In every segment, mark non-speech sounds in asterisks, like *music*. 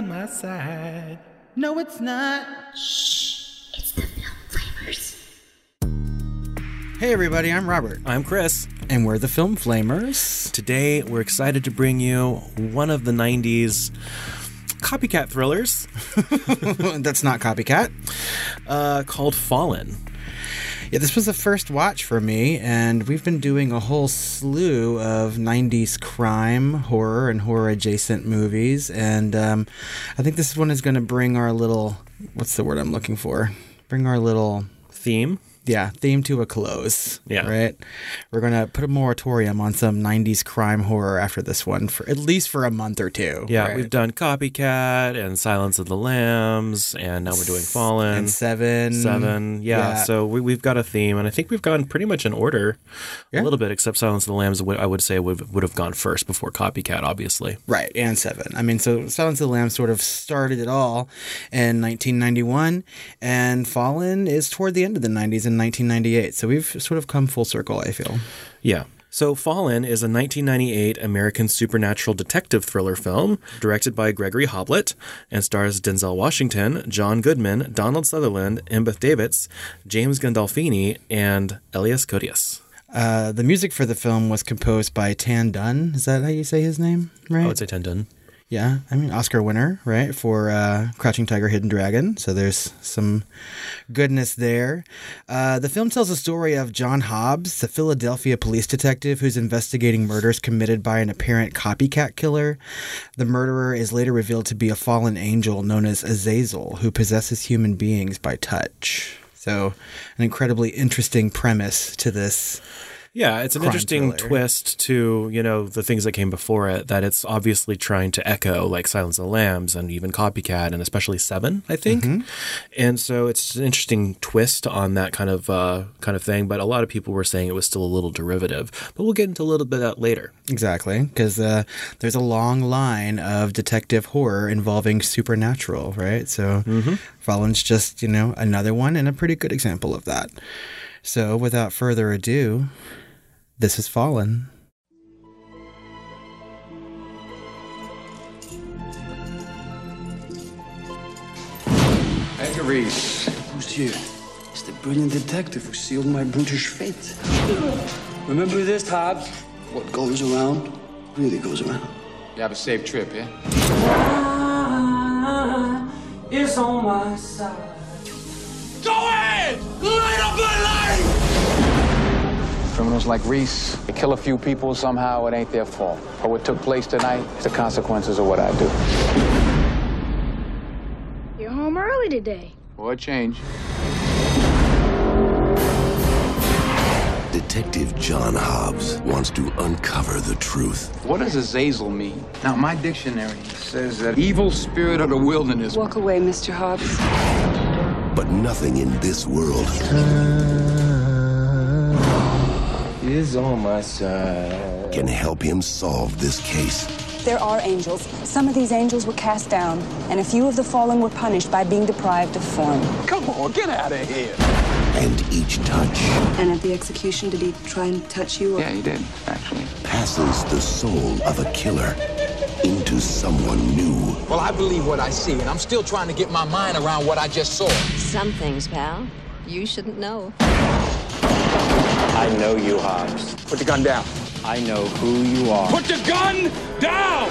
is on my side. No, it's not. Shh, It's the Film Flamers. Hey, everybody, I'm Robert, I'm Chris. and we're the Film Flamers. Today, we're excited to bring you one of the 90s copycat thrillers *laughs* That's not copycat. uh, called Fallen. Yeah, this was the first watch for me, and we've been doing a whole slew of 90s crime, horror, and horror adjacent movies. And um, I think this one is going to bring our little what's the word I'm looking for? Bring our little. Theme. Yeah, theme to a close. Yeah. Right? We're going to put a moratorium on some 90s crime horror after this one, for at least for a month or two. Yeah, right? we've done Copycat and Silence of the Lambs, and now we're doing Fallen. And Seven. Seven, yeah. Yeah. So we, we've got a theme, and I think we've gone pretty much in order, Yeah. a little bit, except Silence of the Lambs. I would say would would have gone first before Copycat, obviously. Right, and seven. I mean, so Silence of the Lambs sort of started it all in 1991, and Fallen is toward the end of the 90s in 1998. So we've sort of come full circle, I feel. Yeah. So, Fallen is a 1998 American supernatural detective thriller film directed by Gregory Hoblit and stars Denzel Washington, John Goodman, Donald Sutherland, Embeth Davidtz, James Gandolfini, and Elias Koteas. Uh, the music for the film was composed by Tan Dun. Is that how you say his name? Right. I would say Tendon. Yeah, I mean Oscar winner, right, for uh, Crouching Tiger, Hidden Dragon. So there's some goodness there. Uh, the film tells the story of John Hobbs, the Philadelphia police detective who's investigating murders committed by an apparent copycat killer. The murderer is later revealed to be a fallen angel known as Azazel, who possesses human beings by touch. So, an incredibly interesting premise to this. Yeah, it's an interesting thriller. twist to, you know, the things that came before it, that it's obviously trying to echo like Silence of the Lambs and even Copycat and especially Seven, I think. Mm-hmm. And so it's an interesting twist on that kind of uh, kind of thing. But a lot of people were saying it was still a little derivative. But we'll get into a little bit of that later. Exactly, because uh, there's a long line of detective horror involving supernatural, right? So, Fallen's just, you know, another one and a pretty good example of that. So, without further ado, this is Fallen. Edgar Reese. Who's here? It's the brilliant detective who sealed my brutish fate. Remember this, Hobbs? What goes around really goes around. You have a safe trip, yeah? Ah, is on my side. Go ahead! Light up the light! Criminals like Reese, they kill a few people, somehow it ain't their fault. But what took place tonight is the consequences of what I do. You're home early today. For a change. Detective John Hobbs wants to uncover the truth. What does Azazel mean? Now, my dictionary says that evil spirit of the wilderness. Walk away, Mr. Hobbs. But nothing in this world Is on my side. can help him solve this case. There are angels. Some of these angels were cast down, and a few of the fallen were punished by being deprived of form. Come on, get out of here. And each touch And at the execution, did he try and touch you? Or... Yeah, he did, actually. passes the soul of a killer into someone new. Well, I believe what I see, and I'm still trying to get my mind around what I just saw. Some things, pal, you shouldn't know. I know you, Hobbs. Put the gun down. I know who you are. Put the gun down!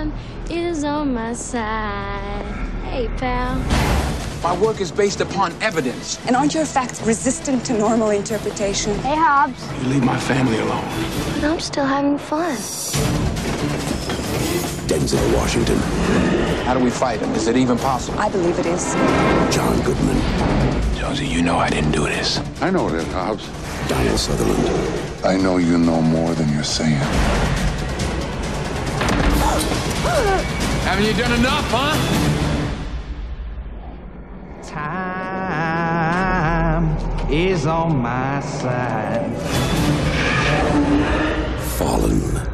Time is on my side. Hey, pal. My work is based upon evidence. And aren't your facts resistant to normal interpretation? Hey, Hobbs. You leave my family alone. But I'm still having fun. Denzel Washington, How do we fight him? Is it even possible? I believe it is. John Goodman, Jonesy, you know I didn't do this. I know it is, Hobbs. Donald Sutherland, I know you know more than you're saying. Haven't you done enough, huh? Time is on my side. Fallen.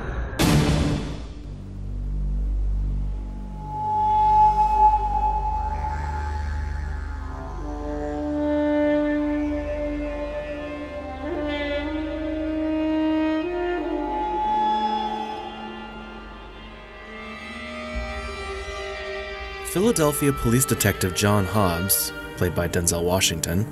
Philadelphia police detective John Hobbs, played by Denzel Washington,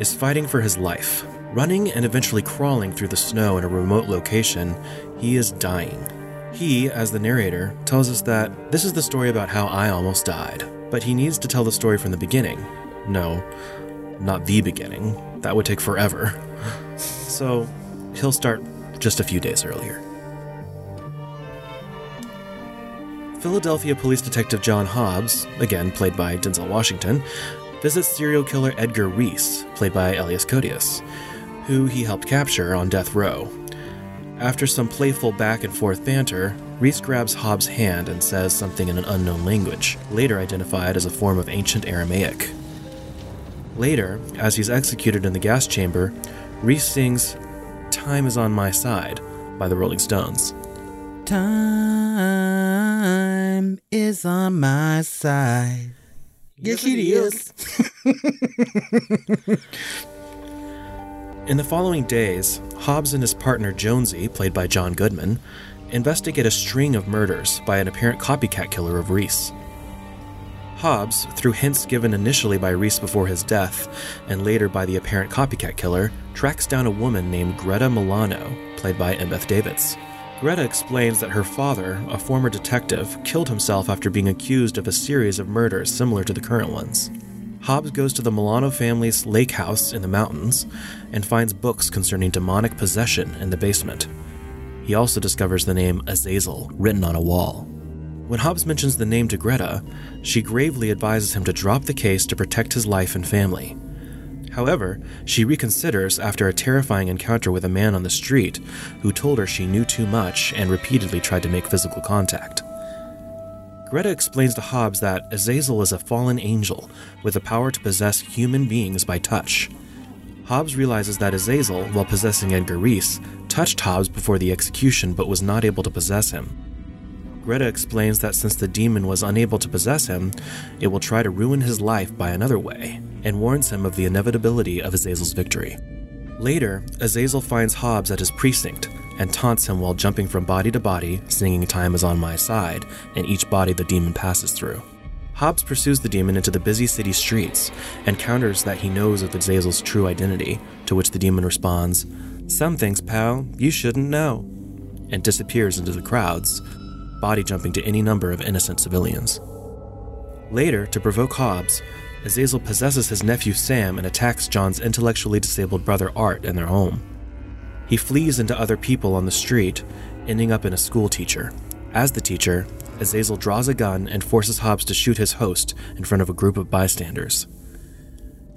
is fighting for his life. Running and eventually crawling through the snow in a remote location, he is dying. He, as the narrator, tells us that this is the story about how I almost died, but he needs to tell the story from the beginning. No, not the beginning. That would take forever. *laughs* So he'll start just a few days earlier. Philadelphia police detective John Hobbs, again played by Denzel Washington, visits serial killer Edgar Reese, played by Elias Koteas, who he helped capture on death row. After some playful back and forth banter, Reese grabs Hobbs' hand and says something in an unknown language, later identified as a form of ancient Aramaic. Later, as he's executed in the gas chamber, Reese sings Time is on My Side by the Rolling Stones. Time is on my side. Yes, it is. *laughs* In the following days, Hobbs and his partner Jonesy, played by John Goodman, investigate a string of murders by an apparent copycat killer of Reese. Hobbs, through hints given initially by Reese before his death and later by the apparent copycat killer, tracks down a woman named Greta Milano, played by Embeth Davidtz. Greta explains that her father, a former detective, killed himself after being accused of a series of murders similar to the current ones. Hobbs goes to the Milano family's lake house in the mountains and finds books concerning demonic possession in the basement. He also discovers the name Azazel written on a wall. When Hobbs mentions the name to Greta, she gravely advises him to drop the case to protect his life and family. However, she reconsiders after a terrifying encounter with a man on the street who told her she knew too much and repeatedly tried to make physical contact. Greta explains to Hobbs that Azazel is a fallen angel with the power to possess human beings by touch. Hobbs realizes that Azazel, while possessing Edgar Reese, touched Hobbs before the execution but was not able to possess him. Greta explains that since the demon was unable to possess him, it will try to ruin his life by another way, and warns him of the inevitability of Azazel's victory. Later, Azazel finds Hobbs at his precinct and taunts him while jumping from body to body, singing Time is on my side, in each body the demon passes through. Hobbs pursues the demon into the busy city streets and counters that he knows of Azazel's true identity, to which the demon responds, Some things, pal, you shouldn't know, and disappears into the crowds, body jumping to any number of innocent civilians. Later, to provoke Hobbs, Azazel possesses his nephew Sam and attacks John's intellectually disabled brother Art in their home. He flees into other people on the street, ending up in a school teacher. As the teacher, Azazel draws a gun and forces Hobbs to shoot his host in front of a group of bystanders.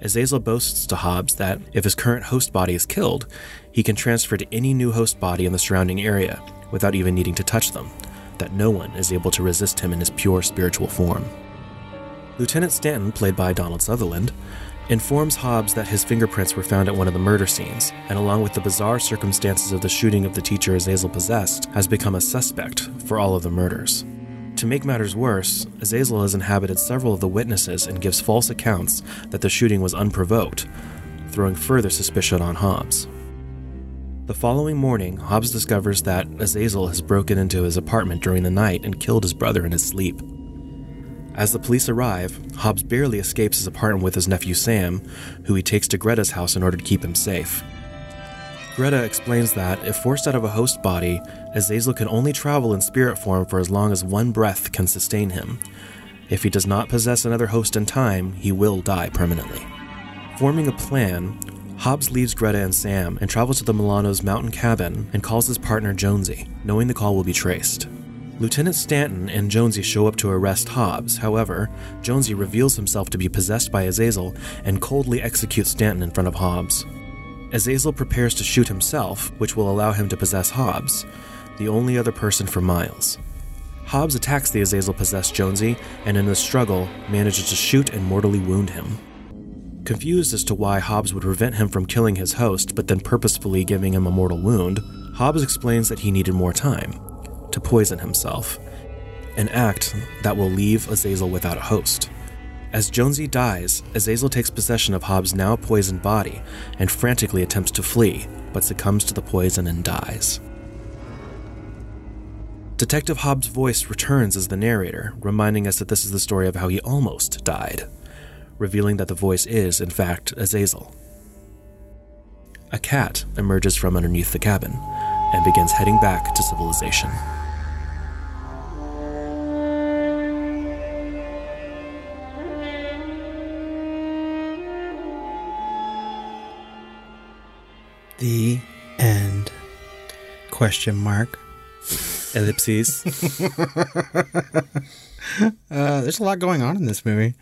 Azazel boasts to Hobbs that if his current host body is killed, he can transfer to any new host body in the surrounding area without even needing to touch them, that no one is able to resist him in his pure spiritual form. Lieutenant Stanton, played by Donald Sutherland, informs Hobbs that his fingerprints were found at one of the murder scenes, and along with the bizarre circumstances of the shooting of the teacher Azazel possessed, has become a suspect for all of the murders. To make matters worse, Azazel has inhabited several of the witnesses and gives false accounts that the shooting was unprovoked, throwing further suspicion on Hobbs. The following morning, Hobbs discovers that Azazel has broken into his apartment during the night and killed his brother in his sleep. As the police arrive, Hobbs barely escapes his apartment with his nephew Sam, who he takes to Greta's house in order to keep him safe. Greta explains that, if forced out of a host body, Azazel can only travel in spirit form for as long as one breath can sustain him. If he does not possess another host in time, he will die permanently. Forming a plan, Hobbs leaves Greta and Sam and travels to the Milano's mountain cabin and calls his partner Jonesy, knowing the call will be traced. Lieutenant Stanton and Jonesy show up to arrest Hobbs. However, Jonesy reveals himself to be possessed by Azazel and coldly executes Stanton in front of Hobbs. Azazel prepares to shoot himself, which will allow him to possess Hobbs, the only other person for miles. Hobbs attacks the Azazel possessed Jonesy and, in the struggle, manages to shoot and mortally wound him. Confused as to why Hobbs would prevent him from killing his host but then purposefully giving him a mortal wound, Hobbs explains that he needed more time to poison himself, an act that will leave Azazel without a host. As Jonesy dies, Azazel takes possession of Hobbs' now poisoned body and frantically attempts to flee, but succumbs to the poison and dies. Detective Hobbs' voice returns as the narrator, reminding us that this is the story of how he almost died, revealing that the voice is, in fact, Azazel. A cat emerges from underneath the cabin and begins heading back to civilization. The end. Question mark. Ellipses. *laughs* Uh, there's a lot going on in this movie.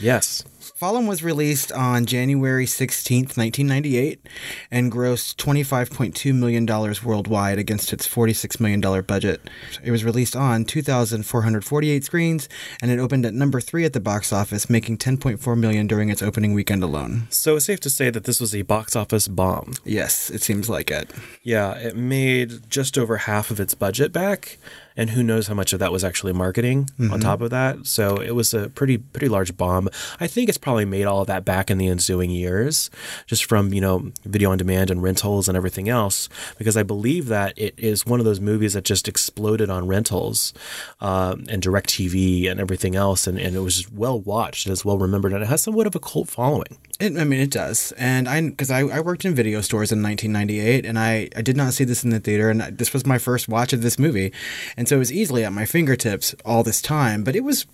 Yes. Fallen was released on January 16th, 1998, and grossed $25.2 million worldwide against its $46 million budget. It was released on 2,448 screens, and it opened at number three at the box office, making 10.4 million during its opening weekend alone. So it's safe to say that this was a box office bomb. Yes, it seems like it. Yeah, it made just over half of its budget back, and who knows how much of that was actually marketing on top of that. So it was a pretty pretty large bomb. I think it's probably made all of that back in the ensuing years, just from you know video on demand and rentals and everything else. Because I believe that it is one of those movies that just exploded on rentals um, and DirecTV and everything else, and, and it was well watched and it's well remembered, and it has somewhat of a cult following. It, I mean, it does. And I, because I, I worked in video stores in 1998, and I, I did not see this in the theater, and I- this was my first watch of this movie. And so it was easily at my fingertips all this time, but it was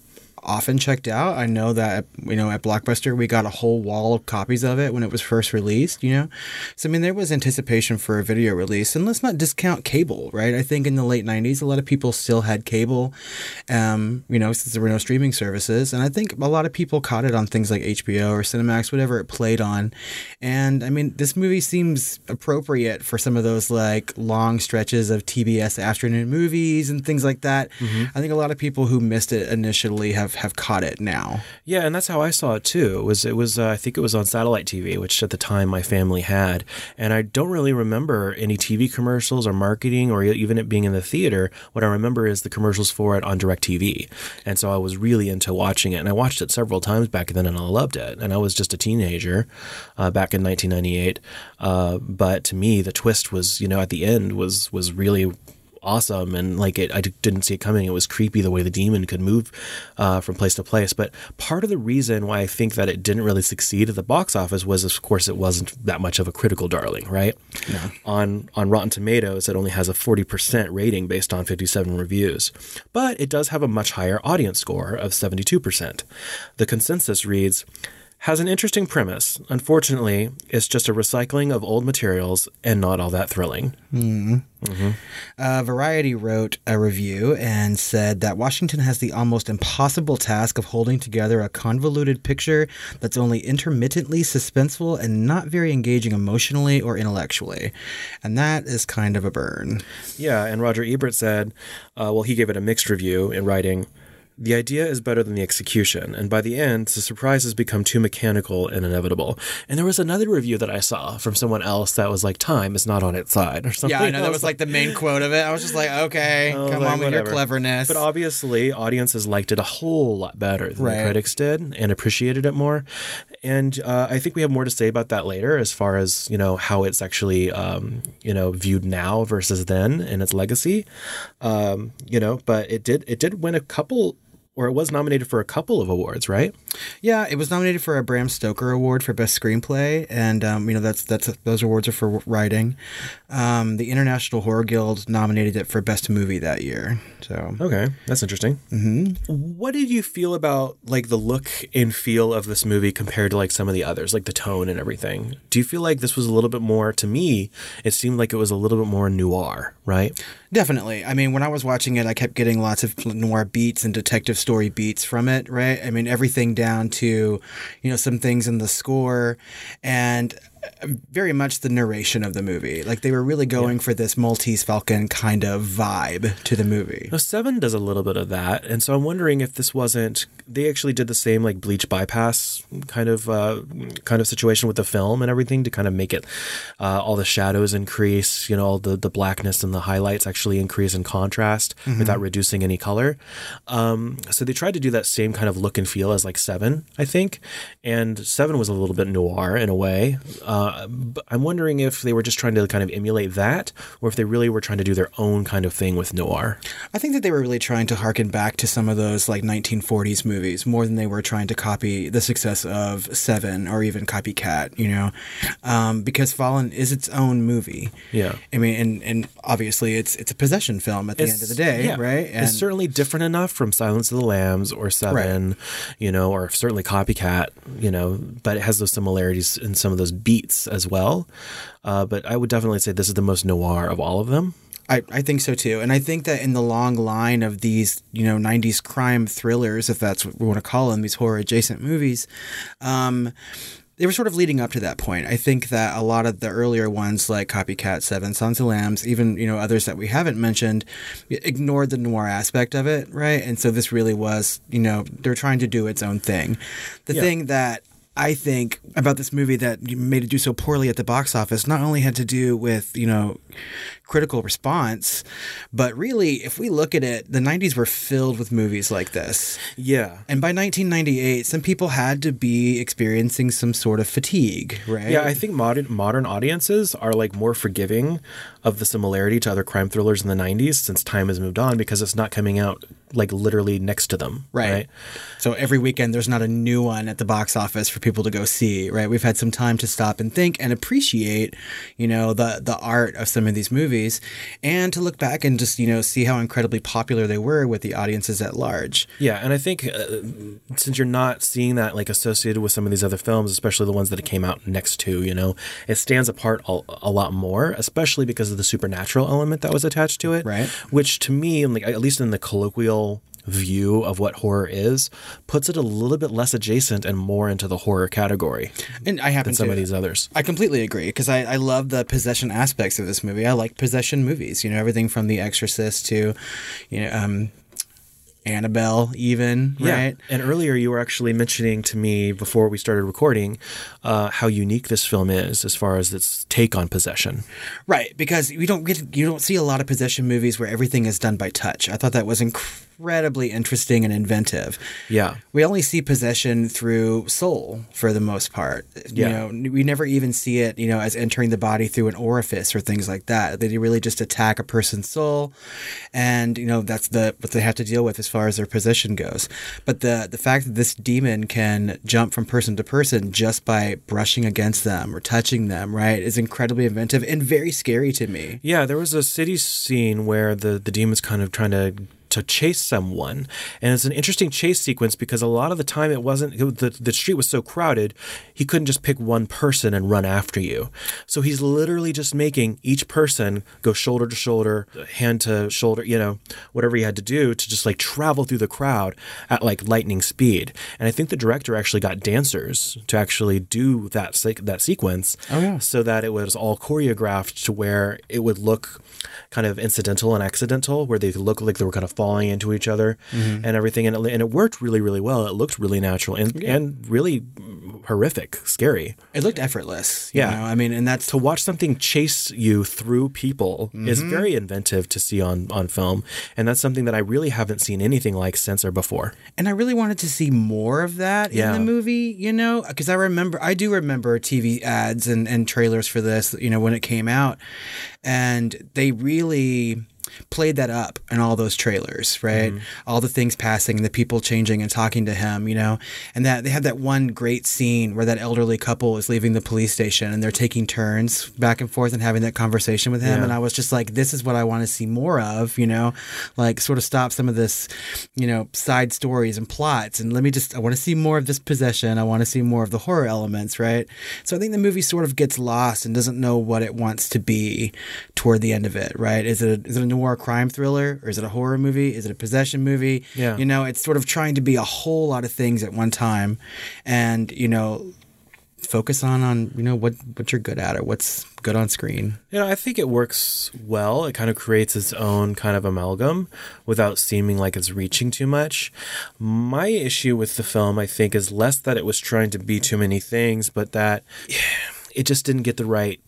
often checked out. I know that, you know, at Blockbuster, we got a whole wall of copies of it when it was first released, you know? So, I mean, there was anticipation for a video release, and let's not discount cable, right? I think in the late 90s, a lot of people still had cable, um, you know, since there were no streaming services. And I think a lot of people caught it on things like HBO or Cinemax, whatever it played on. And I mean, this movie seems appropriate for some of those like long stretches of TBS afternoon movies and things like that. I think a lot of people who missed it initially have, have caught it now. Yeah, and that's how I saw it too. It was it was uh, I think it was on satellite TV, which at the time my family had, and I don't really remember any TV commercials or marketing or even it being in the theater. What I remember is the commercials for it on DirecTV, and so I was really into watching it, and I watched it several times back then, and I loved it. And I was just a teenager uh, back in 1998, uh, but to me the twist was you know at the end was was really awesome and like it I didn't see it coming. It was creepy the way the demon could move uh, from place to place. But part of the reason why I think that it didn't really succeed at the box office was of course it wasn't that much of a critical darling right? On on Rotten Tomatoes it only has a 40% rating based on 57 reviews. But it does have a much higher audience score of 72% the consensus reads has an interesting premise. Unfortunately, it's just a recycling of old materials and not all that thrilling. Uh, Variety wrote a review and said that Washington has the almost impossible task of holding together a convoluted picture that's only intermittently suspenseful and not very engaging emotionally or intellectually. And that is kind of a burn. Yeah, and Roger Ebert said, uh, well, he gave it a mixed review in writing. The idea is better than the execution, and by the end, the surprises become too mechanical and inevitable. And there was another review that I saw from someone else that was like, "Time is not on its side," or something. Yeah, I know *laughs* that was like the main quote of it. I was just like, okay, come like, on with your cleverness. But obviously, audiences liked it a whole lot better than Right. the critics did and appreciated it more. And uh, I think we have more to say about that later, as far as you know how it's actually um, you know viewed now versus then and its legacy. Um, you know, but it did it did win a couple. Or it was nominated for a couple of awards, right? Yeah, it was nominated for a Bram Stoker Award for Best Screenplay, and um, you know that's that's those awards are for writing. Um, the International Horror Guild nominated it for Best Movie that year. So Okay, that's interesting. Mm-hmm. What did you feel about like the look and feel of this movie compared to like some of the others, like the tone and everything? Do you feel like this was a little bit more? To me, it seemed like it was a little bit more noir, right? definitely, I mean, when I was watching it, I kept getting lots of noir beats and detective story beats from it. Right? I mean, everything down to you know some things in the score and. Very much the narration of the movie. Like they were really going for this Maltese Falcon kind of vibe to the movie. Now, Seven does a little bit of that, and so I'm wondering if this wasn't. They actually did the same like bleach bypass kind of uh, kind of situation with the film and everything to kind of make it uh, all the shadows increase, you know, all the the blackness and the highlights actually increase in contrast without reducing any color. Um, so they tried to do that same kind of look and feel as like Seven, I think, and Seven was a little bit noir in a way. Uh, but I'm wondering if they were just trying to kind of emulate that, or if they really were trying to do their own kind of thing with noir. I think that they were really trying to harken back to some of those like 1940s movies more than they were trying to copy the success of Seven or even Copycat, you know, um, because Fallen is its own movie. Yeah. I mean, and, and obviously it's it's a possession film at the end of the day, yeah, right? And it's certainly different enough from Silence of the Lambs or Seven, you know, or certainly Copycat, you know, but it has those similarities in some of those beats as well. Uh, but I would definitely say this is the most noir of all of them. I, I think so too. And I think that in the long line of these, you know, 90s crime thrillers, if that's what we want to call them, these horror adjacent movies, um, they were sort of leading up to that point. I think that a lot of the earlier ones, like Copycat, Seven, Sons of Lambs, even you know others that we haven't mentioned, ignored the noir aspect of it, right? And so this really was, you know, they're trying to do its own thing. The Yeah. thing that I think about this movie that made it do so poorly at the box office not only had to do with you know critical response, but really, if we look at it, the 90s were filled with movies like this. Yeah. And by 1998, some people had to be experiencing some sort of fatigue, right? Yeah, I think modern modern audiences are like more forgiving of the similarity to other crime thrillers in the 90s since time has moved on because it's not coming out like literally next to them. Right. So every weekend there's not a new one at the box office for people to go see, right? We've had some time to stop and think and appreciate, you know, the the art of some of these movies and to look back and just, you know, see how incredibly popular they were with the audiences at large. Yeah, and I think uh, since you're not seeing that like associated with some of these other films, especially the ones that it came out next to, you know, it stands apart a, a lot more, especially because of the supernatural element that was attached to it. Right. Which to me, like at least in the colloquial view of what horror is, puts it a little bit less adjacent and more into the horror category. And I happen than some to of these others. I completely agree because I, I love the possession aspects of this movie. I like possession movies. You know, everything from The Exorcist to, you know, um, Annabelle, even right. And earlier you were actually mentioning to me before we started recording uh, how unique this film is as far as its take on possession. Right, because we don't get you don't see a lot of possession movies where everything is done by touch. I thought that was incredibly interesting and inventive. Yeah. We only see possession through soul for the most part. Yeah. You know, we never even see it, you know, as entering the body through an orifice or things like that. They really just attack a person's soul and, you know, that's the what they have to deal with as far as their possession goes. But the the fact that this demon can jump from person to person just by brushing against them or touching them, right, is incredibly inventive and very scary to me. Yeah, there was a city scene where the, the demon's kind of trying to to chase someone. And it's an interesting chase sequence because a lot of the time it wasn't it, the the street was so crowded, he couldn't just pick one person and run after you. So he's literally just making each person go shoulder to shoulder, hand to shoulder, you know, whatever he had to do to just like travel through the crowd at like lightning speed. And I think the director actually got dancers to actually do that that sequence Oh, yeah. so that it was all choreographed to where it would look kind of incidental and accidental, where they look like they were kind of falling into each other Mhm. and everything. And it, and it worked really, really well. It looked really natural and, and really horrific, scary. It looked effortless. you Yeah. know? I mean, and that's to watch something chase you through people is Mhm. very inventive to see on, on film. And that's something that I really haven't seen anything like since or before. And I really wanted to see more of that Yeah. in the movie, you know, because I remember, I do remember TV ads and, and trailers for this, you know, when it came out. And they really really played that up in all those trailers, right? Mm-hmm. All the things passing and the people changing and talking to him, you know, and that they had that one great scene where that elderly couple is leaving the police station and they're taking turns back and forth and having that conversation with him. Yeah. And I was just like, this is what I want to see more of, you know, like sort of stop some of this, you know, side stories and plots. And let me just, I want to see more of this possession. I want to see more of the horror elements, right? So I think the movie sort of gets lost and doesn't know what it wants to be toward the end of it, right? Is it a, is it a noir crime thriller or is it a horror movie? Is it a possession movie? Yeah. You know, it's sort of trying to be a whole lot of things at one time and, you know, focus on on you know what what you're good at or what's good on screen You know, I think it works well. It kind of creates its own kind of amalgam without seeming like it's reaching too much. My issue with the film, I think, is less that it was trying to be too many things, but that *sighs* it just didn't get the right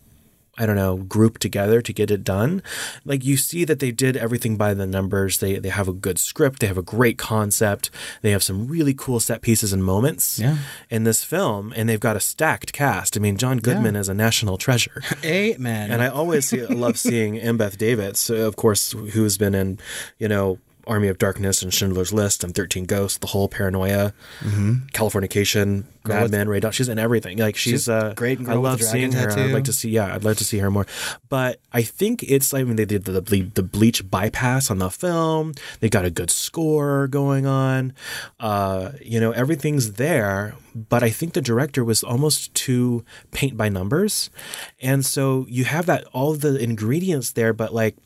I don't know, group together to get it done. Like you see that they did everything by the numbers. They they have a good script, they have a great concept, they have some really cool set pieces and moments Yeah. in this film, and they've got a stacked cast. I mean, John Goodman is a national treasure. *laughs* Amen. And I always see, love seeing *laughs* Embeth Davidtz, of course, who's been in, you know, Army of Darkness and Schindler's List and 13 Ghosts, the whole paranoia, Mhm. Californication, Mad Men, Ray. She's in everything. Like she's, She's uh, great I love seeing her. I'd Tattoo. like to see, yeah, I'd like to see her more. But I think it's, I mean, they did the, the, the bleach bypass on the film. They got a good score going on. Uh, you know, everything's there. But I think the director was almost too paint by numbers. And so you have that, all the ingredients there, but like,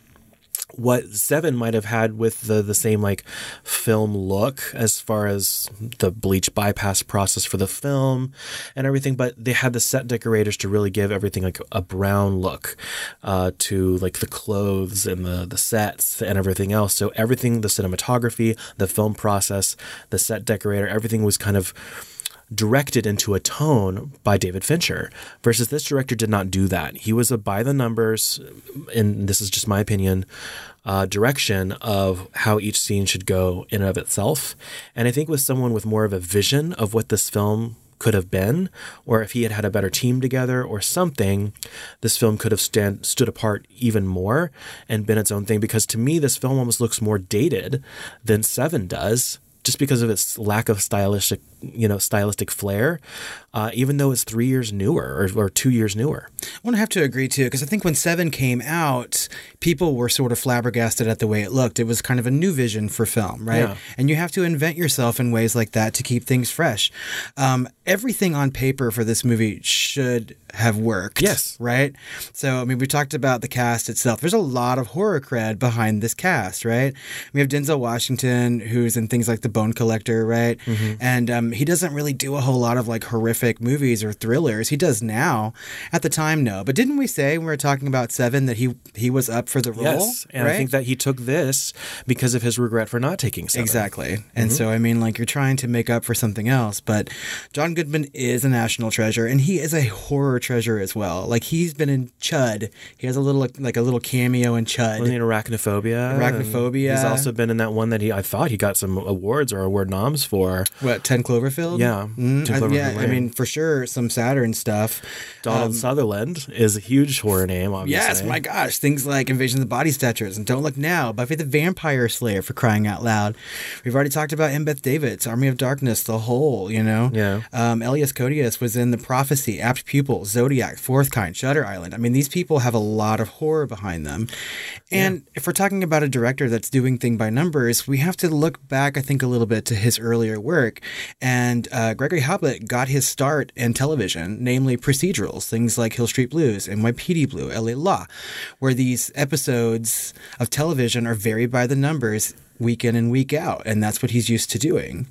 what Seven might have had with the the same like film look as far as the bleach bypass process for the film and everything, but they had the set decorators to really give everything like a brown look uh, to like the clothes and the the sets and everything else. So everything, the cinematography, the film process, the set decorator, everything was kind of directed into a tone by David Fincher versus this director did not do that. He was a by the numbers, and this is just my opinion, uh, direction of how each scene should go in and of itself. And I think with someone with more of a vision of what this film could have been, or if he had had a better team together or something, this film could have stand, stood apart even more and been its own thing. Because to me, this film almost looks more dated than Seven does just because of its lack of stylistic, you know, stylistic flair, uh, even though it's three years newer or, or two years newer. I want to have to agree too, because I think when Seven came out, people were sort of flabbergasted at the way it looked. It was kind of a new vision for film, right? Yeah. And you have to invent yourself in ways like that to keep things fresh. Um, everything on paper for this movie should have worked. Yes. Right? So, I mean, we talked about the cast itself. There's a lot of horror cred behind this cast, right? We have Denzel Washington, who's in things like The Bone Collector, right? Mm-hmm. And um, he doesn't really do a whole lot of like horrific movies or thrillers. He does now. At the time, no. But didn't we say when we were talking about Seven that he he was up for the role? Yes, and I think that he took this because of his regret for not taking seven. Exactly. And Mhm. so, I mean, like, you're trying to make up for something else, but John Goodman is a national treasure and he is a horror treasure as well. Like, he's been in Chud. He has a little, like, a little cameo in Chud. Wasn't in Arachnophobia? Arachnophobia. He's also been in that one that he I thought he got some awards or award noms for. What, 10 Cloverfield? Yeah. Mm, 10 I- Cloverfield yeah, I mean, for sure, some Saturn stuff. Donald Um, Sutherland is a huge horror name, obviously. Yes, my gosh. Things like Invasion of the Body Snatchers and Don't Look Now, Buffy the Vampire Slayer for crying out loud. We've already talked about Embeth Davidtz Army of Darkness, The Hole, you know? Yeah. Um, Elias Koteas was in The Prophecy, Apt Pupil, Zodiac, Fourth Kind, Shutter Island. I mean, these people have a lot of horror behind them. And if we're talking about a director that's doing thing by numbers, we have to look back, I think, a little bit to his earlier work. And uh, Gregory Hoblit got his start in television, namely procedurals, things like Hill Street Blues, and NYPD Blue, LA Law, where these episodes of television are varied by the numbers week in and week out, and that's what he's used to doing.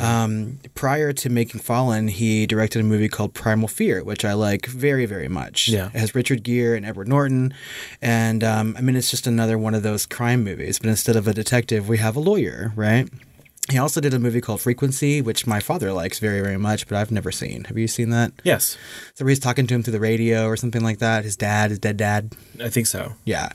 Um, prior to making Fallen, he directed a movie called Primal Fear, which I like very, very much. Yeah. It has Richard Gere and Edward Norton, and um, I mean, it's just another one of those crime movies, but instead of a detective, we have a lawyer, right? He also did a movie called Frequency, which my father likes very, very much, but I've never seen. Have you seen that? Yes, So where he's talking to him through the radio or something like that. His dad, his dead dad. I think so. Yeah.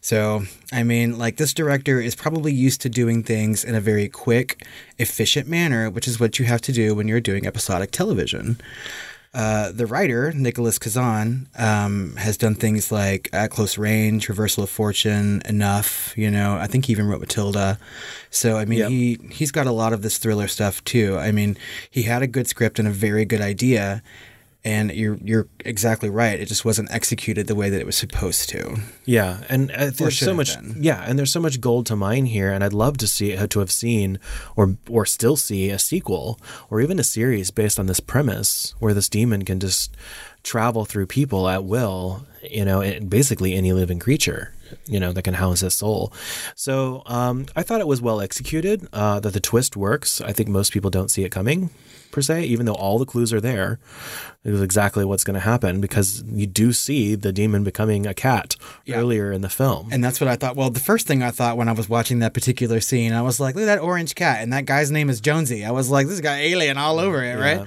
So, I mean, like this director is probably used to doing things in a very quick, efficient manner, which is what you have to do when you're doing episodic television. Uh, the writer, Nicholas Kazan, um, has done things like At Close Range, Reversal of Fortune, Enough, you know, I think he even wrote Matilda. So, I mean, Yep. he, he's got a lot of this thriller stuff too. I mean, he had a good script and a very good idea. And you're you're exactly right. It just wasn't executed the way that it was supposed to. Yeah, and uh, there's so much. Yeah, and there's so much gold to mine here, and I'd love to see to have seen or or still see a sequel or even a series based on this premise where this demon can just travel through people at will. You know, and basically any living creature. You know that can house his soul. So um, I thought it was well executed. Uh, that the twist works. I think most people don't see it coming per se, even though all the clues are there. It is exactly what's going to happen because you do see the demon becoming a cat Yeah. earlier in the film. And that's what I thought. Well, the first thing I thought when I was watching that particular scene, I was like, look at that orange cat. And that guy's name is Jonesy. I was like, this got alien all over it, right?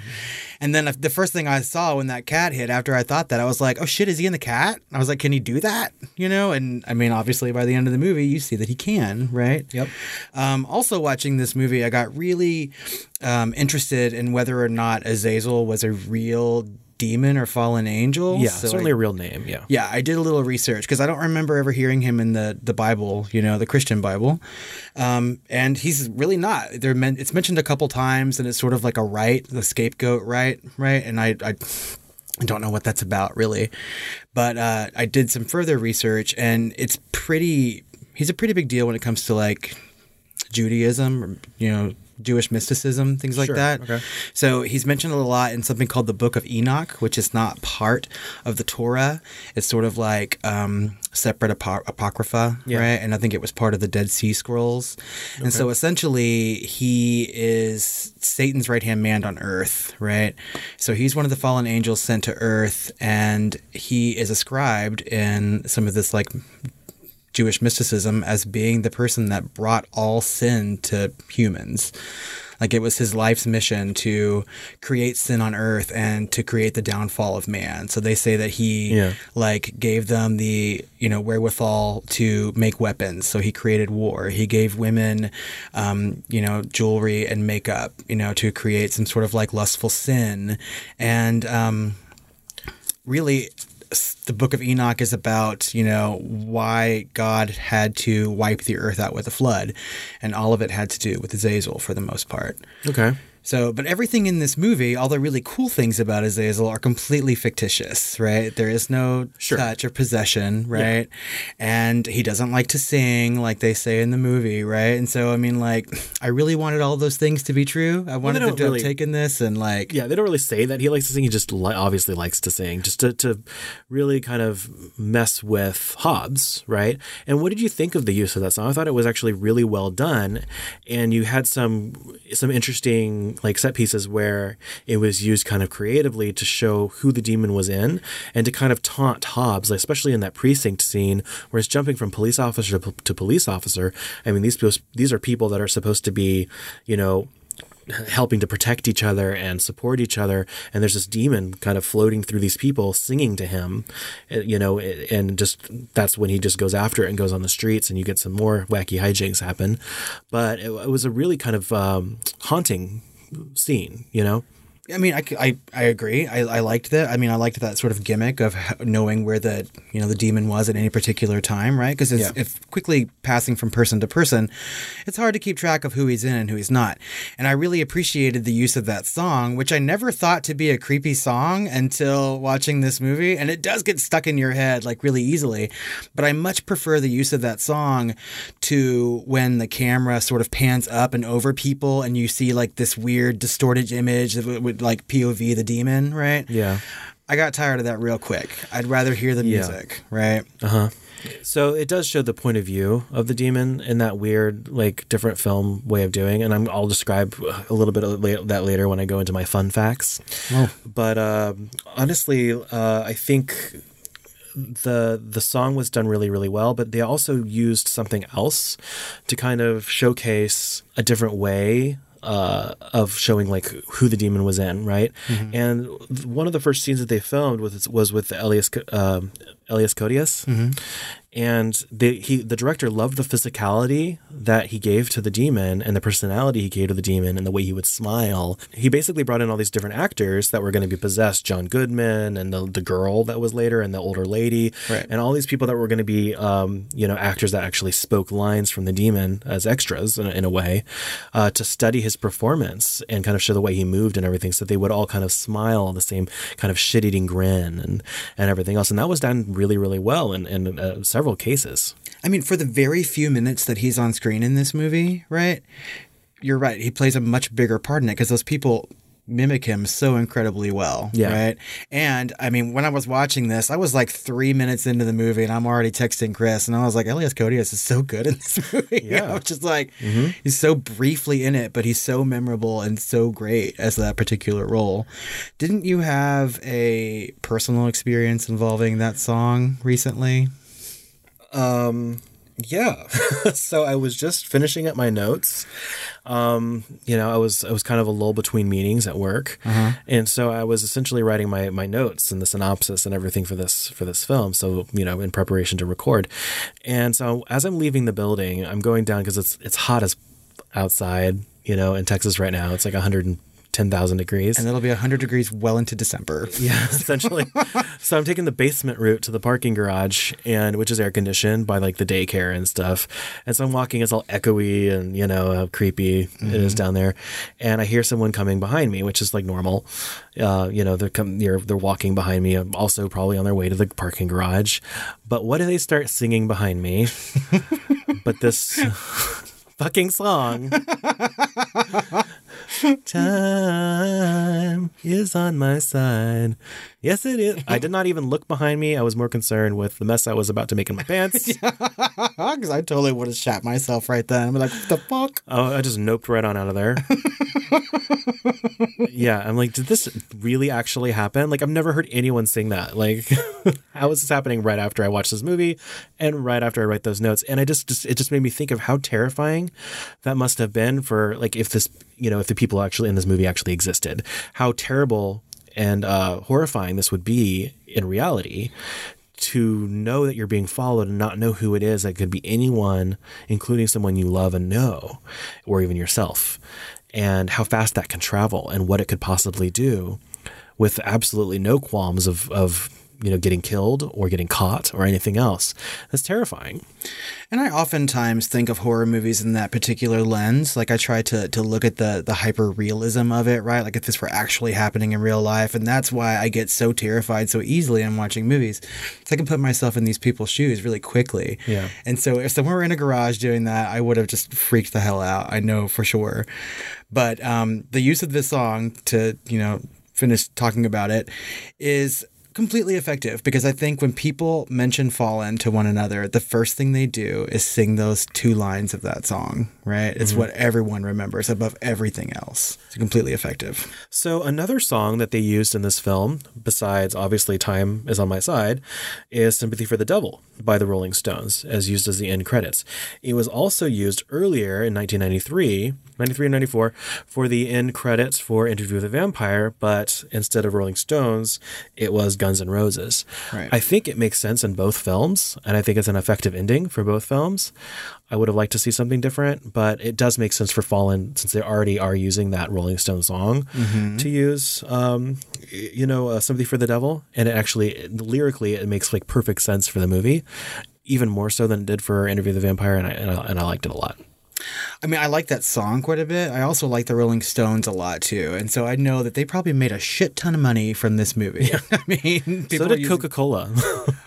And then the first thing I saw when that cat hit, after I thought that, I was like, oh shit, is he in the cat? I was like, can he do that? You know? And I mean, obviously, by the end of the movie, you see that he can, right? Yep. Um, also, watching this movie, I got really um, interested in whether or not Azazel was a real demon or fallen angel. Yeah, So certainly I- a real name. Yeah. yeah, I did a little research because I don't remember ever hearing him in the the Bible, you know, the Christian Bible. Um, and he's really not. They're men- it's mentioned a couple times, and it's sort of like a right, the scapegoat right, right. And I, I, I don't know what that's about really, but uh, I did some further research, and it's pretty. He's a pretty big deal when it comes to like Judaism, or, you know, Jewish mysticism, things like Sure, that. okay. So he's mentioned a lot in something called the Book of Enoch, which is not part of the Torah. It's sort of like um, separate apo- apocrypha, Yeah. right? And I think it was part of the Dead Sea Scrolls. And so essentially, he is Satan's right hand man on earth, right? So he's one of the fallen angels sent to earth, and he is ascribed in some of this like Jewish mysticism as being the person that brought all sin to humans. Like it was his life's mission to create sin on earth and to create the downfall of man. So they say that he Yeah. like gave them the, you know, wherewithal to make weapons. So he created war. He gave women um, you know, jewelry and makeup, you know, to create some sort of like lustful sin. And um really the book of enoch is about you know why god had to wipe the earth out with a flood and all of it had to do with azazel for the most part Okay. So but everything in this movie all the really cool things about azazel are completely fictitious right there is no touch or possession right and he doesn't like to sing like they say in the movie right and so i mean like i really wanted all those things to be true i wanted them to really- have taken this and like Yeah, they don't really say that he likes to sing. He just li- obviously likes to sing, just to, to really kind of mess with Hobbs, right? And what did you think of the use of that song? I thought it was actually really well done, and you had some some interesting like set pieces where it was used kind of creatively to show who the demon was in, and to kind of taunt Hobbs, especially in that precinct scene where it's jumping from police officer to, to police officer. I mean, these these are people that are supposed to be, you know helping to protect each other and support each other and there's this demon kind of floating through these people singing to him uh, you know and just that's when he just goes after it and goes on the streets and you get some more wacky hijinks happen but it, it was a really kind of um, haunting scene you know I mean, I, I, I agree. I, I liked that. I mean, I liked that sort of gimmick of knowing where the you know the demon was at any particular time, right? Because Yeah. if quickly passing from person to person, it's hard to keep track of who he's in and who he's not. And I really appreciated the use of that song, which I never thought to be a creepy song until watching this movie, and it does get stuck in your head like really easily. But I much prefer the use of that song to when the camera sort of pans up and over people, and you see like this weird distorted image that would, like POV the demon, right? yeah I got tired of that real quick. I'd rather hear the Yeah. music, right? uh-huh so it does show the point of view of the demon in that weird like different film way of doing and I'm, i'll describe a little bit of that later when i go into my fun facts Oh. but um honestly uh, i think the the song was done really really well but they also used something else to kind of showcase a different way uh, of showing like who the demon was in, right? Mhm. And one of the first scenes that they filmed was was with Elias um, Elias Koteas, Mhm. and they, he the director loved the physicality that he gave to the demon and the personality he gave to the demon and the way he would smile. He basically brought in all these different actors that were going to be possessed: John Goodman and the the girl that was later, and the older lady, Right. and all these people that were going to be, um, you know, actors that actually spoke lines from the demon as extras in a, in a way, uh, to study his performance and kind of show the way he moved and everything, so they would all kind of smile the same kind of shit-eating grin and and everything else, and that was done really really well in in uh, several cases. I mean, for the very few minutes that he's on screen in this movie, right? You're right. He plays a much bigger part in it because those people mimic him so incredibly well. Yeah. Right. And I mean, when I was watching this, I was like three minutes into the movie and I'm already texting Chris and I was like, Elias Koteas is so good in this *laughs* movie. Yeah. I was just like, Mhm. he's so briefly in it, but he's so memorable and so great as that particular role. Didn't you have a personal experience involving that song recently? Um, Yeah. *laughs* so I was just finishing up my notes. Um, you know, I was I was kind of a lull between meetings at work, Uh-huh. and so I was essentially writing my my notes and the synopsis and everything for this for this film. So you know, in preparation to record, and so as I'm leaving the building, I'm going down because it's it's hot as outside. You know, in Texas right now, it's like 110,000 degrees. And it'll be 100 degrees well into December. *laughs* Yeah, essentially. *laughs* so I'm taking the basement route to the parking garage, and which is air conditioned by like the daycare and stuff. And so I'm walking, it's all echoey and you know how creepy it is down there. And I hear someone coming behind me, which is like normal. Uh, you know, they're come, they're they're walking behind me, I'm also probably on their way to the parking garage. But what do they start singing behind me? *laughs* but this fucking song. *laughs* Time is on my side. Yes, it is. I did *laughs* not even look behind me. I was more concerned with the mess I was about to make in my pants. *laughs* Because I totally would have shat myself right then. I'm like, what the fuck? Oh, I just noped right on out of there. *laughs* yeah, I'm like, did this really actually happen? Like, I've never heard anyone sing that. Like, how is this happening right after I watch this movie and right after I write those notes? And I just, just, it just made me think of how terrifying that must have been for, like, if this, you know, if the people actually in this movie actually existed, how terrible and uh, horrifying this would be in reality to know that you're being followed and not know who it is. That could be anyone, including someone you love and know, or even yourself, and how fast that can travel and what it could possibly do with absolutely no qualms of, of you know, getting killed or getting caught or anything else. That's terrifying. And I oftentimes think of horror movies in that particular lens. Like I try to to look at the the hyper realism of it, right? Like if this were actually happening in real life, and that's why I get so terrified so easily in watching movies. So I can put myself in these people's shoes really quickly. Yeah. And so if someone were in a garage doing that, I would have just freaked the hell out. I know for sure. But um, the use of this song to you know finish talking about it is completely effective because I think when people mention Fallen to one another, the first thing they do is sing those two lines of that song, right? It's Mhm. what everyone remembers above everything else. It's completely effective. So another song that they used in this film, besides obviously "Time Is on My Side," is "Sympathy for the Devil" by the Rolling Stones, as used as the end credits. It was also used earlier in 1993, 93 and 94, for the end credits for "Interview with a Vampire," but instead of Rolling Stones, it was Guns N' Roses. Right. I think it makes sense in both films, and I think it's an effective ending for both films. I would have liked to see something different, but it does make sense for Fallen since they already are using that Rolling Stone song Mhm. to use, um, you know, uh, "Sympathy for the Devil," and it actually lyrically it makes like perfect sense for the movie, even more so than it did for "Interview the Vampire," and I, and I, and I liked it a lot. I mean, I like that song quite a bit. I also like the Rolling Stones a lot too. And so I know that they probably made a shit ton of money from this movie. *laughs* I mean, So did using- Coca Cola.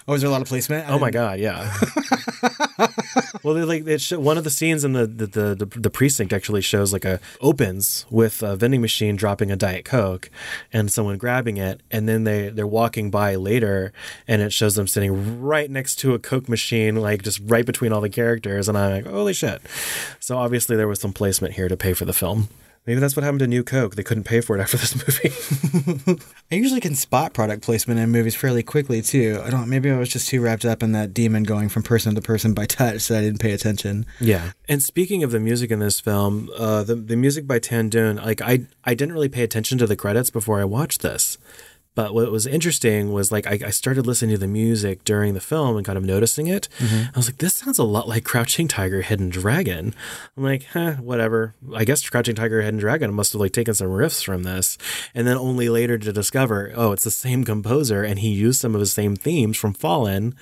Oh, is there a lot of placement? I Oh my didn't- god, yeah. *laughs* *laughs* well, like it sh- one of the scenes in the the, the the the precinct actually shows like a opens with a vending machine dropping a diet coke and someone grabbing it, and then they they're walking by later, and it shows them sitting right next to a coke machine, like just right between all the characters, and I'm like, holy shit! So obviously there was some placement here to pay for the film. Maybe that's what happened to New Coke. They couldn't pay for it after this movie. *laughs* I usually can spot product placement in movies fairly quickly too. I don't. Maybe I was just too wrapped up in that demon going from person to person by touch that I didn't pay attention. Yeah. And speaking of the music in this film, uh, the the music by Tan Dun, like I I didn't really pay attention to the credits before I watched this. But what was interesting was like I, I started listening to the music during the film and kind of noticing it. Mhm. I was like, this sounds a lot like Crouching Tiger, Hidden Dragon. I'm like, huh, whatever. I guess Crouching Tiger, Hidden Dragon must have like taken some riffs from this, and then only later to discover, oh, it's the same composer, and he used some of his same themes from Fallen,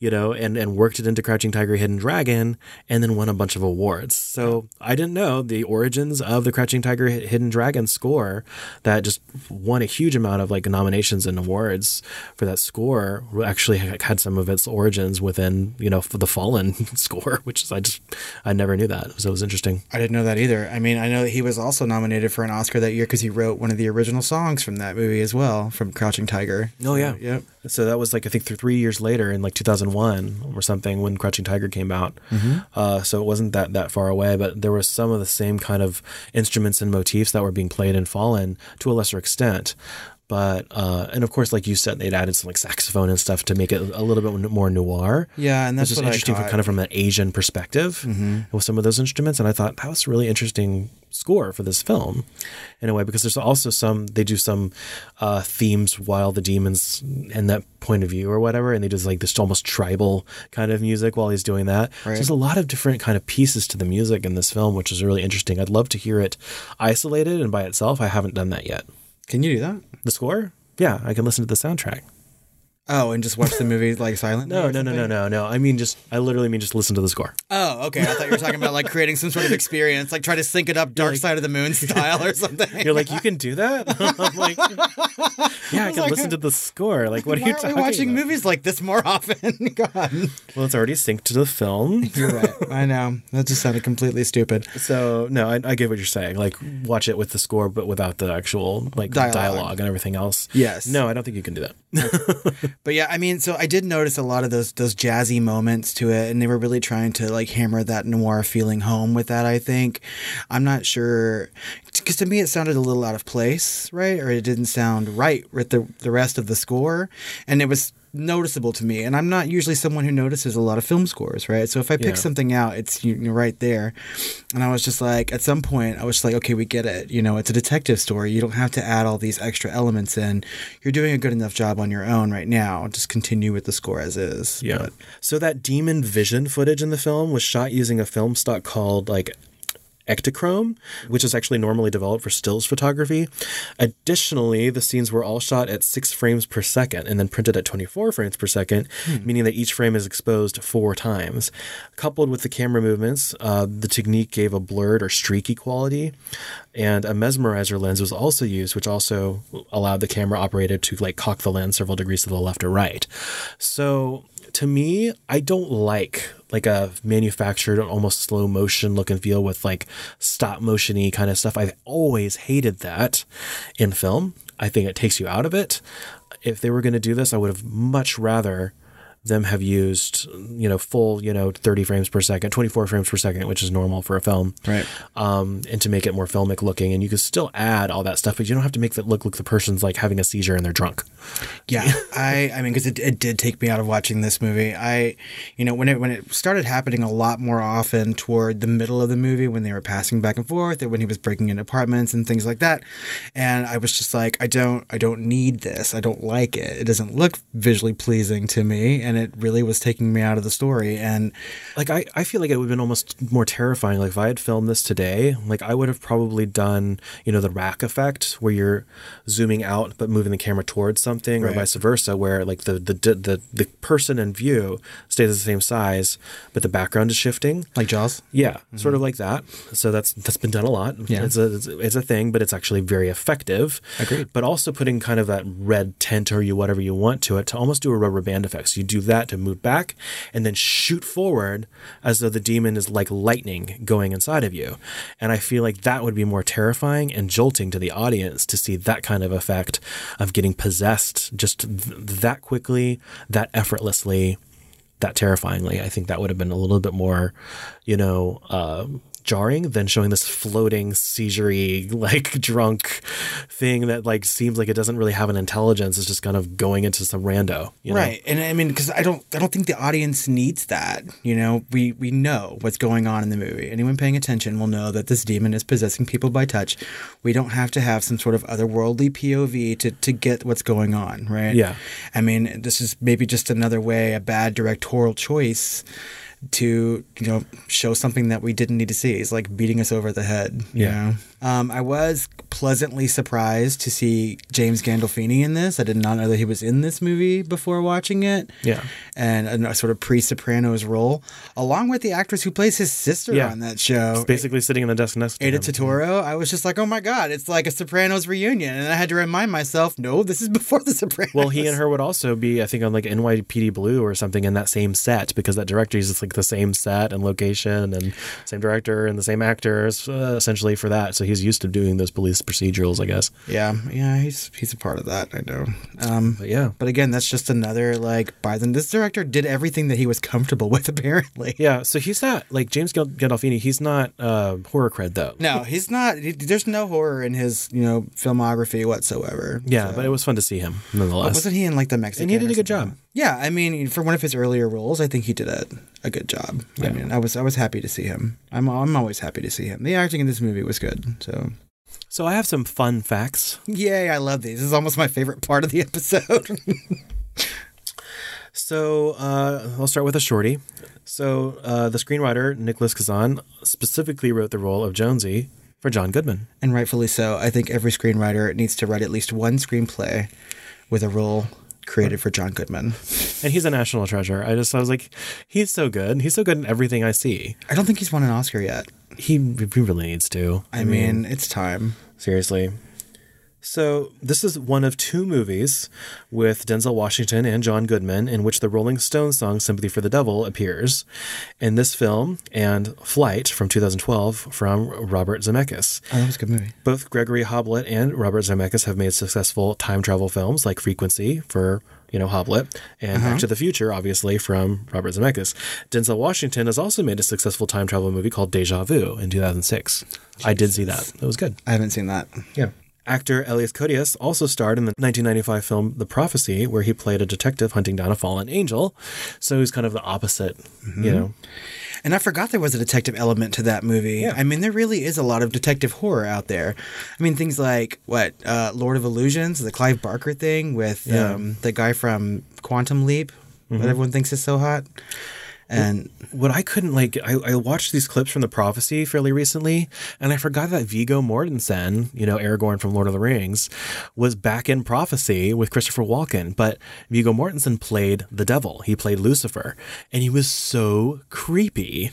you know, and and worked it into Crouching Tiger, Hidden Dragon, and then won a bunch of awards. So I didn't know the origins of the Crouching Tiger, Hidden Dragon score that just won a huge amount of like nominations and awards for that score. Actually, had some of its origins within you know the Fallen *laughs* score, which is I just I never knew that, so it was interesting. I didn't know that either. I mean, I know that he was also nominated for an Oscar that year because he wrote one of the original songs from that movie as well, from Crouching Tiger. Oh yeah, yep. So that was like I think three years later in like 2001 or something when Crouching Tiger came out. Mhm. Uh, so it wasn't that that far away, but there was some of the same kind of instruments and motifs that were being played in Fallen to a lesser extent. But uh, and of course, like you said, they'd added some like saxophone and stuff to make it a little bit more noir. Yeah, and that's just is what I interesting from kind of from an Asian perspective Mhm. with some of those instruments. And I thought that was a really interesting score for this film in a way because there's also some they do some uh, themes while the demons in that point of view or whatever, and they do like this almost tribal kind of music while he's doing that. So there's a lot of different kind of pieces to the music in this film, which is really interesting. I'd love to hear it isolated and by itself. I haven't done that yet. Can you do that? The score? Yeah, I can listen to the soundtrack. Oh, and just watch the movie like silent. No, no, no, no, no, no. I mean, just I literally mean just listen to the score. Oh, okay. I thought you were talking about like creating some sort of experience, like try to sync it up Dark Side of the Moon *laughs* style or something. You're like, you can do that? *laughs* I'm like, yeah, I can like, listen to the score. Like, what are you talking we watching about? movies like this more often? *laughs* God. Well, it's already synced to the film. You're right. I know. That just sounded completely stupid. So no, I, I get what you're saying. Like, watch it with the score, but without the actual like Dialogue. dialogue, and everything else. Yes. No, I don't think you can do that. But yeah, I mean, so I did notice a lot of those those jazzy moments to it, and they were really trying to like hammer that noir feeling home with that. I think I'm not sure because to me it sounded a little out of place, right? Or it didn't sound right with the the rest of the score, and it was noticeable to me. And I'm not usually someone who notices a lot of film scores, right? So if I pick Yeah. something out, it's you know, right there. And I was just like, at some point, I was just like, okay, we get it. You know, it's a detective story. You don't have to add all these extra elements in. You're doing a good enough job on your own right now. Just continue with the score as is. Yeah. But- So that demon vision footage in the film was shot using a film stock called like Ektachrome, which is actually normally developed for stills photography. Additionally, the scenes were all shot at six frames per second and then printed at 24 frames per second, meaning that each frame is exposed four times. Coupled with the camera movements, uh, the technique gave a blurred or streaky quality, and a mesmerizer lens was also used, which also allowed the camera operator to like cock the lens several degrees to the left or right. So to me, I don't like like a manufactured almost slow motion look and feel with like stop motiony kind of stuff. I've always hated that in film. I think it takes you out of it. If they were going to do this, I would have much rather them have used you know full you know 30 frames per second 24 frames per second which is normal for a film right um and to make it more filmic looking and you can still add all that stuff but you don't have to make that look like the person's like having a seizure and they're drunk Yeah, *laughs* I I mean because it, it did take me out of watching this movie. I you know when it when it started happening a lot more often toward the middle of the movie when they were passing back and forth and when he was breaking into apartments and things like that, and I was just like I don't I don't need this. I don't like it. It doesn't look visually pleasing to me, and it really was taking me out of the story. And like I, I feel like it would have been almost more terrifying like if i had filmed this today like i would have probably done you know the rack effect where you're zooming out but moving the camera towards something or vice versa where like the the, the the person in view stays the same size but the background is shifting. Like jaws? Yeah mm-hmm. sort of like that. So that's that's been done a lot. Yeah. it's a it's, it's a thing but it's actually very effective. Agreed. but also putting kind of that red tint or you whatever you want to it to almost do a rubber band effect so you do that to move back and then shoot forward as though the demon is like lightning going inside of you and i feel like that would be more terrifying and jolting to the audience to see that kind of effect of getting possessed just th- that quickly that effortlessly that terrifyingly. I think that would have been a little bit more, you know, uh, jarring than showing this floating seizure *laughs* like drunk thing that like seems like it doesn't really have an intelligence. It's just kind of going into some rando. You know? right and i mean because i don't i don't think the audience needs that you know we we know what's going on in the movie anyone paying attention will know that this demon is possessing people by touch we don't have to have some sort of otherworldly pov to to get what's going on right Yeah. i mean this is maybe just another way a bad directorial choice to you know show something that we didn't need to see it's like beating us over the head you Yeah. know um, I was pleasantly surprised to see James Gandolfini in this. I did not know that he was in this movie before watching it. Yeah. And a, sort of pre Sopranos role, along with the actress who plays his sister Yeah. on that show. It's basically sitting in the desk next to Aida him. Turturro, I was just like, oh my God, it's like a Sopranos reunion. And I had to remind myself, no, this is *laughs* before the Sopranos. Well, he and her would also be, I think, on like NYPD Blue or something in that same set because that director uses like the same set and location and same director and the same actors uh, essentially for that. So he's he's used to doing those police procedurals, I guess. Yeah, yeah, he's he's a part of that. I know. Um, But yeah. but again, that's just another like Bison. This director did everything that he was comfortable *laughs* with, apparently. Yeah, so he's not like James Gandolfini. He's not uh, horror cred though. No, he's not. he- there's no horror in his you know filmography whatsoever. Yeah, So- but it was fun to see him nonetheless. wasn't he in like the Mexican? And he did a good job. Yeah, I mean, for one of his earlier roles, I think he did a, a good job. I mean, I was I was happy to see him. I'm I'm always happy to see him. The acting in this movie was good. So So I have some fun facts. yay, I love these. This is almost my favorite part of the episode. *laughs* So uh, I'll start with a shorty. So uh, the screenwriter Nicholas Kazan specifically wrote the role of Jonesy for John Goodman. and rightfully so. I think every screenwriter needs to write at least one screenplay with a role created for John Goodman. And he's a national treasure. I just I was like, he's so good. He's so good in everything I see. I don't think he's won an Oscar yet. He, he really needs to. I, mean, it's time. Seriously. So, this is one of two movies with Denzel Washington and John Goodman in which the Rolling Stones song Sympathy for the Devil appears. In this film and Flight from 2012 from Robert Zemeckis. Oh, that was a good movie. Both Gregory Hoblit and Robert Zemeckis have made successful time travel films like Frequency for, you know, Hoblit and Back to uh-huh. the Future, obviously, from Robert Zemeckis. Denzel Washington has also made a successful time travel movie called Deja Vu in 2006. I did see that. It was good. I haven't seen that. Yeah. Actor Elias Koteas also starred in the 1995 film The Prophecy, where he played a detective hunting down a fallen angel. So he's kind of the opposite, you know. And I forgot there was a detective element to that movie. Yeah. I mean, there really is a lot of detective horror out there. I mean, things like what uh, Lord of Illusions, the Clive Barker thing with Yeah. um, the guy from Quantum Leap, what everyone thinks is so hot. And what I couldn't like, I, I watched these clips from The Prophecy fairly recently, and I forgot that Viggo Mortensen, you know, Aragorn from Lord of the Rings, was back in Prophecy with Christopher Walken. But Viggo Mortensen played the devil. He played Lucifer, and he was so creepy,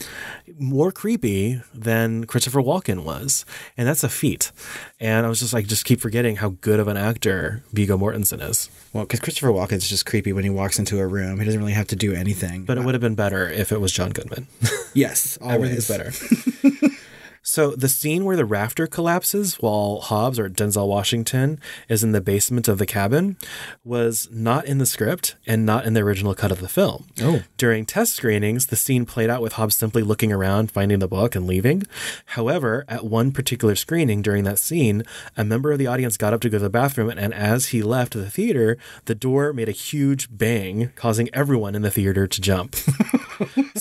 more creepy than Christopher Walken was, and that's a feat. And I was just like, just keep forgetting how good of an actor Viggo Mortensen is. well, because Christopher Walken's just creepy when he walks into a room. He doesn't really have to do anything. But it would have been better if it was John Goodman. *laughs* yes, always Everything's better. *laughs* so the scene where the rafter collapses while Hobbs or Denzel Washington is in the basement of the cabin was not in the script and not in the original cut of the film. Oh. During test screenings, the scene played out with Hobbs simply looking around, finding the book, and leaving. However, at one particular screening during that scene, a member of the audience got up to go to the bathroom, and as he left the theater, the door made a huge bang, causing everyone in the theater to jump. *laughs*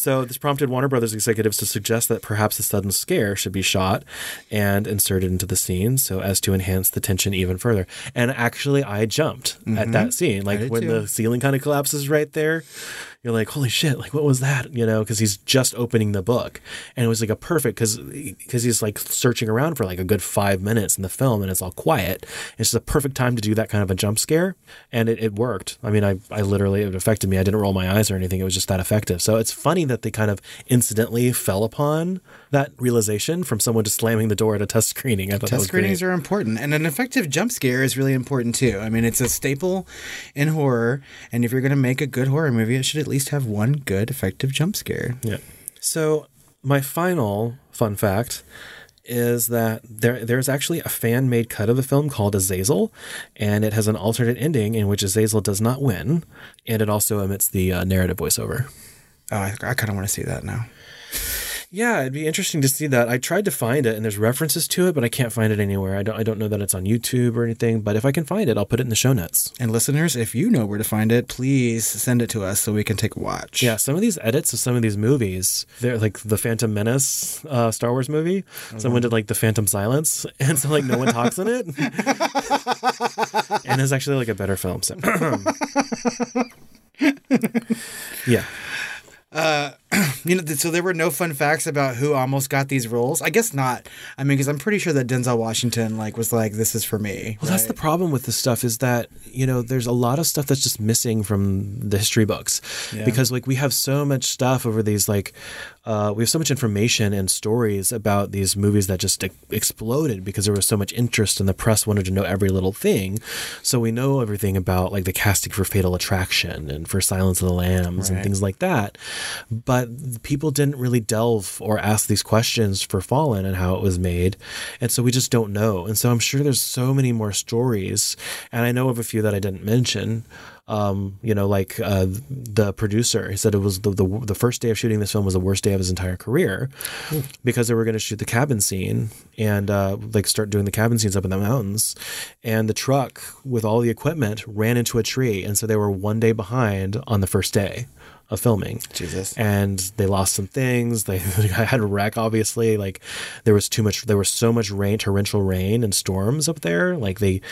so this prompted Warner Brothers executives to suggest that perhaps a sudden scare should be shot and inserted into the scene so as to enhance the tension even further. And actually, I jumped at Mhm. that scene, like when too. the ceiling kind of collapses right there. You're like, holy shit! Like, what was that? You know, because he's just opening the book, and it was like a perfect because because he's like searching around for like a good five minutes in the film, and it's all quiet. It's just a perfect time to do that kind of a jump scare, and it, it worked. I mean, I I literally it affected me. I didn't roll my eyes or anything. It was just that effective. So it's funny that they kind of incidentally fell upon that realization from someone just slamming the door at a test screening. I thought Test screenings great. are important, and an effective jump scare is really important too. I mean, it's a staple in horror, and if you're going to make a good horror movie, it should at least have one good effective jump scare. Yeah. So my final fun fact is that there there's actually a fan made cut of the film called Azazel, and it has an alternate ending in which Azazel does not win, and it also omits the uh, narrative voiceover. Oh, I, I kind of want to see that now. Yeah, it'd be interesting to see that. I tried to find it, and there's references to it, but I can't find it anywhere. I don't I don't know that it's on YouTube or anything. But if I can find it, I'll put it in the show notes. And listeners, if you know where to find it, please send it to us so we can take a watch. Yeah, some of these edits of some of these movies, they're like the Phantom Menace uh, Star Wars movie. Someone did like the Phantom Silence, *laughs* and so like no one talks in it, *laughs* and it's actually like a better film. So, *clears throat* yeah. Uh, *clears throat* you know, so there were no fun facts about who almost got these roles. I guess not. I mean, because I'm pretty sure that Denzel Washington like was like, "This is for me." Well, that's the problem with this stuff is that you know there's a lot of stuff that's just missing from the history books Yeah. because like we have so much stuff over these like uh, we have so much information and stories about these movies that just e- exploded because there was so much interest and the press wanted to know every little thing. So we know everything about like the casting for Fatal Attraction and for Silence of the Lambs and things like that. But people didn't really delve or ask these questions for Fallen and how it was made. And so we just don't know. And so I'm sure there's so many more stories. And I know of a few that I didn't mention. Um, you know, like uh, the producer, he said it was the, the the first day of shooting this film was the worst day of his entire career because they were going to shoot the cabin scene and uh, like start doing the cabin scenes up in the mountains, and the truck with all the equipment ran into a tree, and so they were one day behind on the first day of filming. Jesus. And they lost some things. *laughs* They had a wreck, obviously. Like there was too much. There was so much rain, torrential rain and storms up there. Like they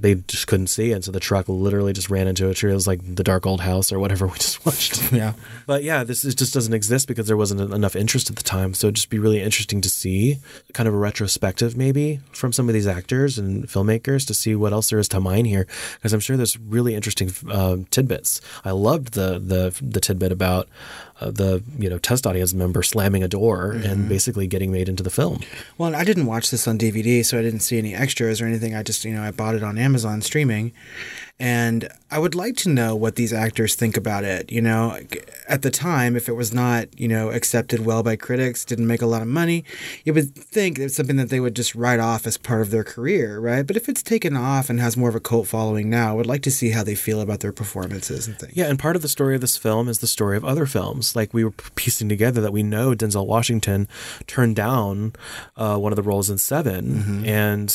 they just couldn't see, and so the truck literally just ran into a tree. It was like the dark old house or whatever *laughs* we just watched. *laughs* Yeah. But yeah, this is, just doesn't exist because there wasn't enough interest at the time. So it'd just be really interesting to see kind of a retrospective maybe from some of these actors and filmmakers to see what else there is to mine here. Because I'm sure there's really interesting uh, tidbits. I loved the the the tidbit about uh, the you know test audience member slamming a door and basically getting made into the film. Well, I didn't watch this on DVD, so I didn't see any extras or anything. I just, you know, I bought it on Amazon streaming. And I would like to know what these actors think about it. You know, at the time, if it was not, you know, accepted well by critics, didn't make a lot of money, you would think it's something that they would just write off as part of their career, right? But if it's taken off and has more of a cult following now, I would like to see how they feel about their performances and things. Yeah, and part of the story of this film is the story of other films. Like we were piecing together that we know Denzel Washington turned down uh, one of the roles in 7 and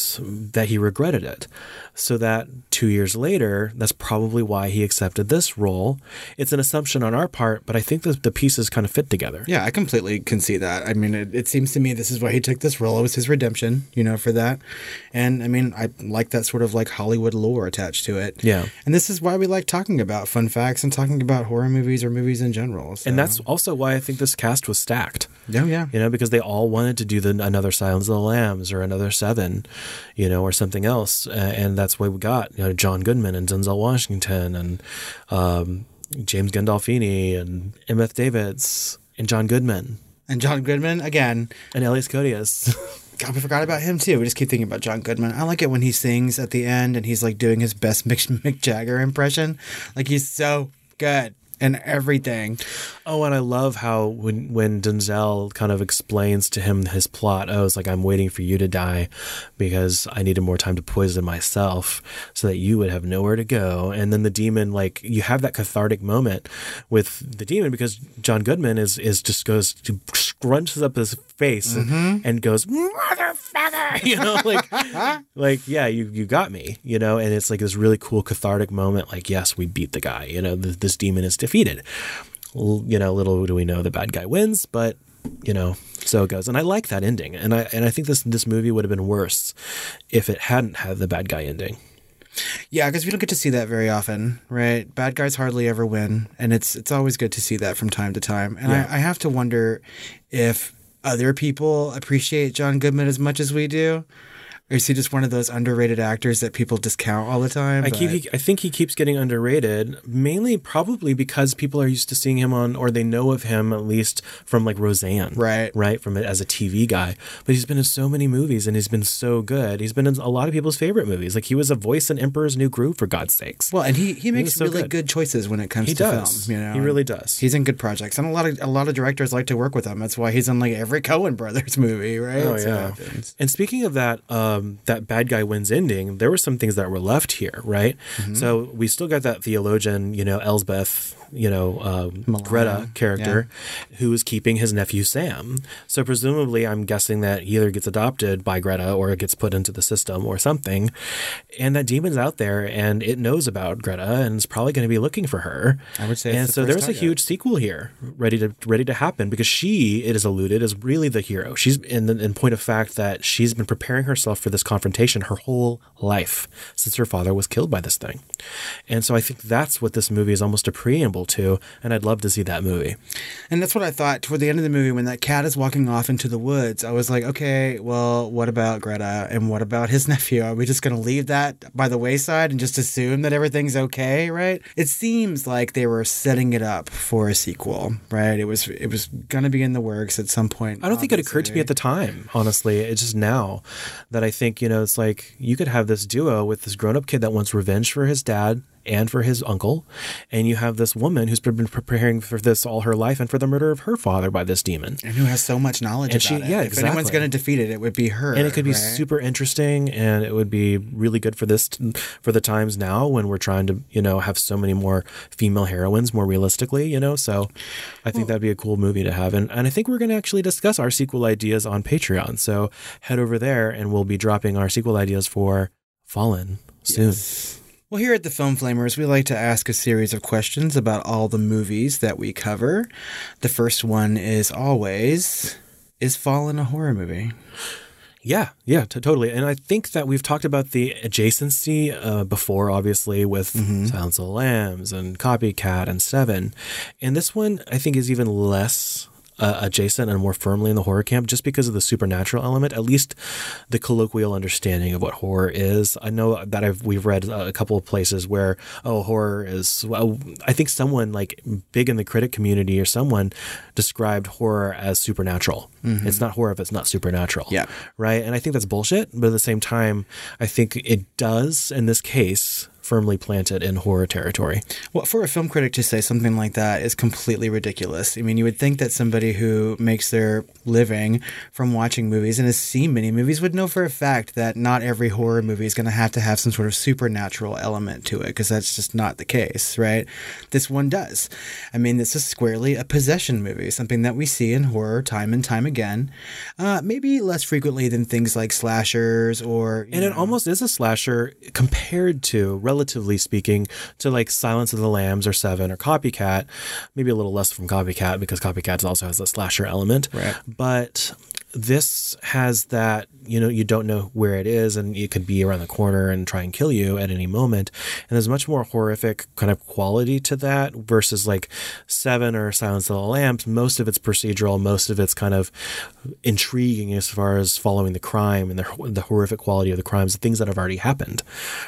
that he regretted it. So that two years later, that's probably why he accepted this role. It's an assumption on our part, but I think that the pieces kind of fit together. Yeah, I completely can see that. I mean, it, it seems to me this is why he took this role. It was his redemption, you know, for that. And I mean, I like that sort of like Hollywood lore attached to it. Yeah. And this is why we like talking about fun facts and talking about horror movies or movies in general. So. And that's also why I think this cast was stacked. Oh, yeah. You know, because they all wanted to do the another Silence of the Lambs or another Seven, you know, or something else, uh, and that's why we got you know John Goodman and Denzel Washington and um, James Gandolfini and Embeth Davidtz and John Goodman And John Goodman, again. and Elias Koteas. *laughs* God, we forgot about him too. We just keep thinking about John Goodman. I like it when he sings at the end and he's like doing his best Mick, Mick Jagger impression. Like he's so good and everything. Oh, and I love how when when Denzel kind of explains to him his plot. Oh, it's like I'm waiting for you to die because I needed more time to poison myself so that you would have nowhere to go. And then the demon, like you have that cathartic moment with the demon because John Goodman is is just goes scrunches up his face mm-hmm. and goes motherfucker, *laughs* you know, like *laughs* like yeah, you you got me, you know. And it's like this really cool cathartic moment. Like yes, we beat the guy. You know, th- this demon is defeated l- you know, little do we know the bad guy wins, but you know, so it goes. And I like that ending. And I and I think this this movie would have been worse if it hadn't had the bad guy ending. Yeah, because we don't get to see that very often, right? Bad guys hardly ever win, and it's it's always good to see that from time to time. And Yeah. I, I have to wonder if other people appreciate John Goodman as much as we do, or is he just one of those underrated actors that people discount all the time? I keep he, I think he keeps getting underrated, mainly probably because people are used to seeing him on or they know of him at least from like Roseanne. Right. Right, from it as a TV guy. But he's been in so many movies and he's been so good. He's been in a lot of people's favorite movies. Like he was a voice in Emperor's New Groove for God's sakes. Well, and he, he makes so really good. good. choices when it comes He to does. film. You know, He really does. He's in good projects, and a lot of a lot of directors like to work with him. That's why he's in like every Coen Brothers *laughs* movie, right? Oh yeah. happens. And speaking of that, uh, um, that bad guy wins ending. There were some things that were left here, right? Mm-hmm. So we still got that theologian, you know, Embeth, you know, um, Greta character, who is keeping his nephew Sam. So presumably, I'm guessing that he either gets adopted by Greta or it gets put into the system or something. And that demon's out there, and it knows about Greta, and is probably going to be looking for her. I would say it's And so there's a huge sequel here ready to ready to happen because she it is alluded is really the hero she's in the in point of fact that she's been preparing herself for this confrontation her whole life since her father was killed by this thing. And so I think that's what this movie is almost a preamble to, and I'd love to see that movie. And that's what I thought toward the end of the movie when that cat is walking off into the woods. I was like, okay, well, what about Greta and what about his *laughs* nephew? Are we just going to leave that by the wayside and just assume that everything's okay, right? It seems like they were setting it up for a sequel, right? It was it was going to be in the works at some point. I don't think it occurred to me at the time, honestly. It's just now that I think, you know, it's like you could have this duo with this grown up kid that wants revenge for his dad and for his uncle. And you have this woman who's been preparing for this all her life and for the murder of her father by this demon. And who has so much knowledge And about she- it. yeah, if anyone's going to defeat it, it would be her. and it could be right? super interesting and it would be really good for this for the times now when we're trying to you know have so many more female heroines more realistically you know so i think that'd be a cool movie to have and, and i think we're going to actually discuss our sequel ideas on patreon so head over there and we'll be dropping our sequel ideas for fallen soon Well, here at the Film Flamers, we like to ask a series of questions about all the movies that we cover. The first one is always Is Fallen a horror movie? Yeah, yeah, t- totally. And I think that we've talked about the adjacency uh, before, obviously, with Silence of the Lambs and Copycat and Seven. And this one, I think, is even less uh, adjacent and more firmly in the horror camp just because of the supernatural element, at least the colloquial understanding of what horror is. I know that I've we've read a couple of places where, oh, horror is, well, I think someone like big in the critic community or someone described horror as supernatural. Mhm. It's not horror if it's not supernatural Yeah. right? And I think that's bullshit. But at the same time, I think it does, in this case, firmly planted in horror territory. Well, for a film critic to say something like that is completely ridiculous. I mean, you would think that somebody who makes their living from watching movies and has seen many movies would know for a fact that not every horror movie is going to have to have some sort of supernatural element to it, because that's just not the case, right? This one does. I mean, this is squarely a possession movie, something that we see in horror time and time again. Uh, maybe less frequently than things like slashers or. And it almost is a slasher compared to, relatively speaking, to like Silence of the Lambs or Seven or Copycat. Maybe a little less from Copycat because Copycat also has a slasher element. Right. But this has that, you know, you don't know where it is and it could be around the corner and try and kill you at any moment. And there's much more horrific kind of quality to that versus like Seven or Silence of the Lambs. Most of it's procedural, most of it's kind of intriguing as far as following the crime and the, the horrific quality of the crimes, the things that have already happened,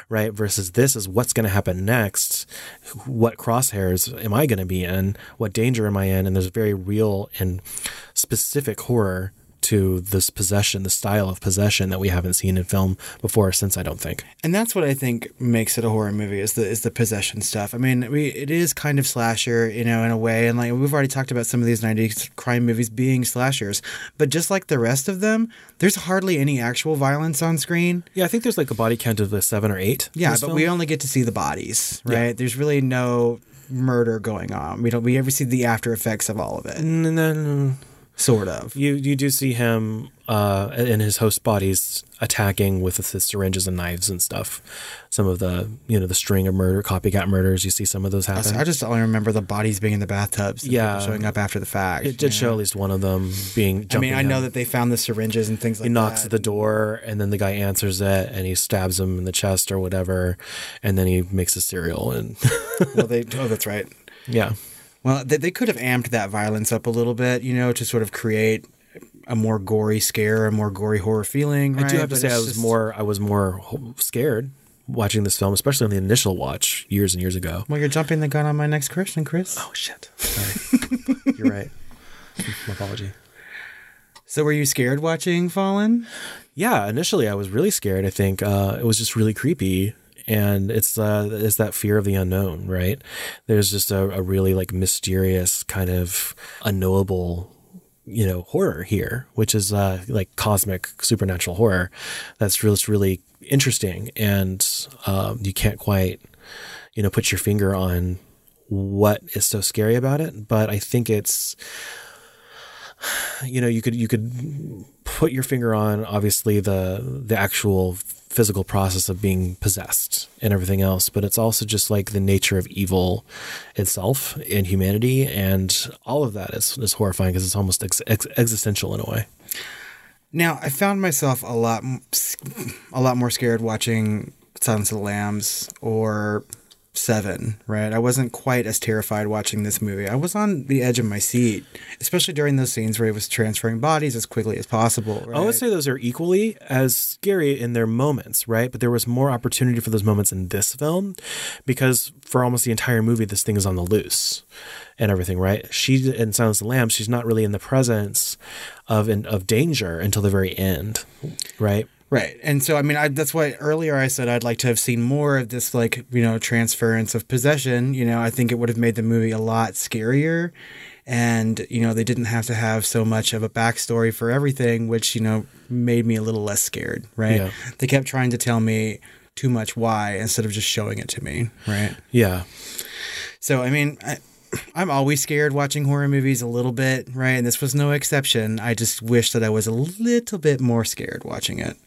right? Versus this is what's going to happen next. What crosshairs am I going to be in? What danger am I in? And there's very real and specific horror to this possession, the style of possession that we haven't seen in film before since I don't think. And that's what I think makes it a horror movie is the is the possession stuff. I mean, we it is kind of slasher, you know, in a way, and like we've already talked about some of these '90s crime movies being slashers, but just like the rest of them, there's hardly any actual violence on screen. Yeah, I think there's like a body count of the seven or eight. Yeah, but film. we only get to see the bodies, Yeah. right? There's really no murder going on. We don't we ever see the after effects of all of it. And then sort of. You you do see him uh, in his host bodies attacking with the syringes and knives and stuff. Some of the you know the string of murder, copycat murders. You see some of those happen. I just only remember the bodies being in the bathtubs. and Yeah. showing up after the fact. It did show at least one of them being. I mean, I know out. that they found the syringes and things like that. he knocks that. at the door and then the guy answers it and he stabs him in the chest or whatever and then he makes a cereal and well, they oh, that's right. *laughs* yeah Well, they, they could have amped that violence up a little bit, you know, to sort of create a more gory scare, a more gory horror feeling. I do right? have to say I was just- more I was more scared watching this film, especially on the initial watch years and years ago. Well, you're jumping the gun on my next question, Chris. Oh shit! Sorry. *laughs* You're right. My apology. So, were you scared watching Fallen? Yeah, initially I was really scared. I think uh, it was just really creepy, and it's uh, it's that fear of the unknown, right? There's just a, a really like mysterious kind of unknowable you know horror here which is uh like cosmic supernatural horror that's really really interesting and um you can't quite you know put your finger on what is so scary about it but i think it's you know you could you could put your finger on obviously the the actual physical process of being possessed and everything else but it's also just like the nature of evil itself in humanity and all of that is, is horrifying because it's almost ex- ex- existential in a way. Now, I found myself a lot, a lot more scared watching Silence of the Lambs or Seven. Right, I wasn't quite as terrified watching this movie. I was on the edge of my seat, especially during those scenes where he was transferring bodies as quickly as possible. Right? I would say those are equally as scary in their moments, right? But there was more opportunity for those moments in this film because for almost the entire movie, this thing is on the loose and everything, right? She in Silence of the Lambs, she's not really in the presence of of danger until the very end, right? Right. And so, I mean, I, that's why earlier I said I'd like to have seen more of this, like, you know, transference of possession. You know, I think it would have made the movie a lot scarier. And, you know, they didn't have to have so much of a backstory for everything, which, you know, made me a little less scared, right? Yeah. They kept trying to tell me too much why instead of just showing it to me, right? Yeah. So, I mean, I, I'm always scared watching horror movies a little bit, right? And this was no exception. I just wish that I was a little bit more scared watching it.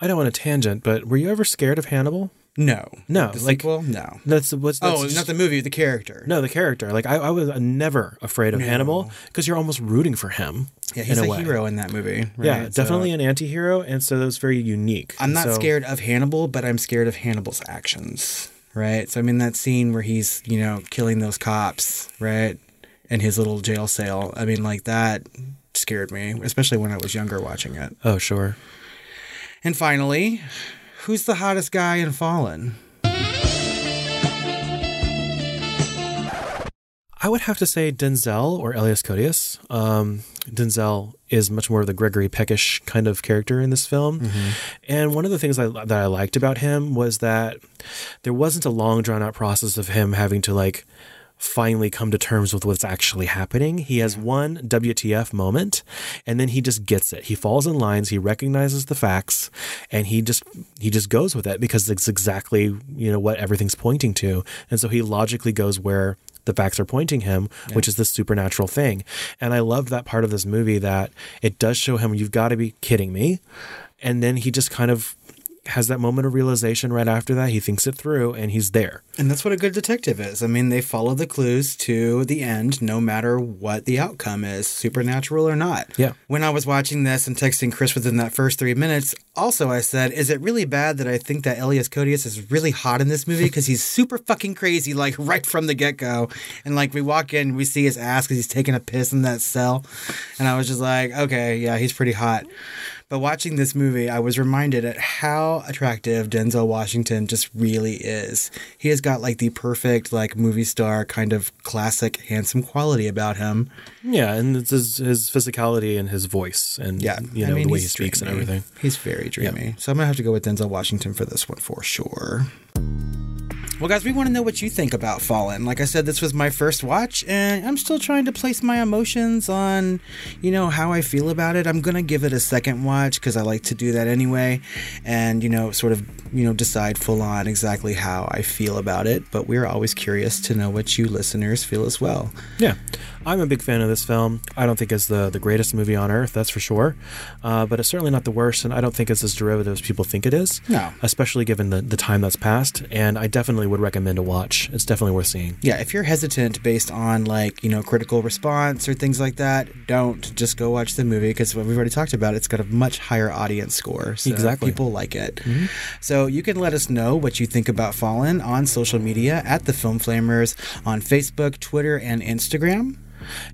I don't want to tangent, but were you ever scared of Hannibal? No. No. The like, sequel? No. That's what's that's oh, just- not the movie, the character. No, the character. Like I, I was never afraid of No. Hannibal because you're almost rooting for him. Yeah, he's a, a, hero in that movie. Right? Yeah, So- definitely an anti-hero, and so that was very unique. I'm not So- scared of Hannibal, but I'm scared of Hannibal's actions. Right. So I mean that scene where he's, you know, killing those cops, right? In his little jail cell. I mean, like that scared me, especially when I was younger watching it. Oh, sure. And finally, who's the hottest guy in Fallen? I would have to say Denzel or Elias Koteas. Um, Denzel is much more of the Gregory Peckish kind of character in this film. Mm-hmm. And one of the things I, that I liked about him was that there wasn't a long drawn out process of him having to like finally come to terms with what's actually happening. He has one WTF moment and then he just gets it. He falls in lines, he recognizes the facts and he just he just goes with it because it's exactly, you know, what everything's pointing to. And so he logically goes where the facts are pointing him, which is this supernatural thing. And I loved that part of this movie that it does show him you've got to be kidding me. And then he just kind of has that moment of realization right after that. He thinks it through and he's there. And that's what a good detective is. I mean, they follow the clues to the end, no matter what the outcome is, supernatural or not. Yeah. When I was watching this and texting Chris within that first three minutes, also I said, Is it really bad that I think that Elias Koteas is really hot in this movie? Because he's super fucking crazy, like right from the get go. And like we walk in, we see his ass because he's taking a piss in that cell. And I was just like, Okay, yeah, he's pretty hot. But watching this movie, I was reminded at how attractive Denzel Washington just really is. He has got like the perfect like movie star kind of classic handsome quality about him. Yeah, and it's his, his physicality and his voice and Yeah, you I know mean, the way he speaks and everything. He's very dreamy. So I'm gonna have to go with Denzel Washington for this one for sure. Well, guys, we want to know what you think about Fallen. Like I said, this was my first watch, and I'm still trying to place my emotions on, you know, how I feel about it. I'm gonna give it a second watch because I like to do that anyway, and you know, sort of, you know, decide full on exactly how I feel about it. But we're always curious to know what you listeners feel as well. Yeah, I'm a big fan of this film. I don't think it's the, the greatest movie on earth, that's for sure. Uh, but it's certainly not the worst, and I don't think it's as derivative as people think it is. No. Especially given the, the time that's passed. And I definitely would recommend to watch. It's definitely worth seeing. Yeah, if you're hesitant based on like, you know, critical response or things like that, don't just go watch the movie because what we've already talked about, it's got a much higher audience score. So Exactly. People like it. Mm-hmm. So you can let us know what you think about Fallen on social media at the Film Flamers on Facebook, Twitter, and Instagram.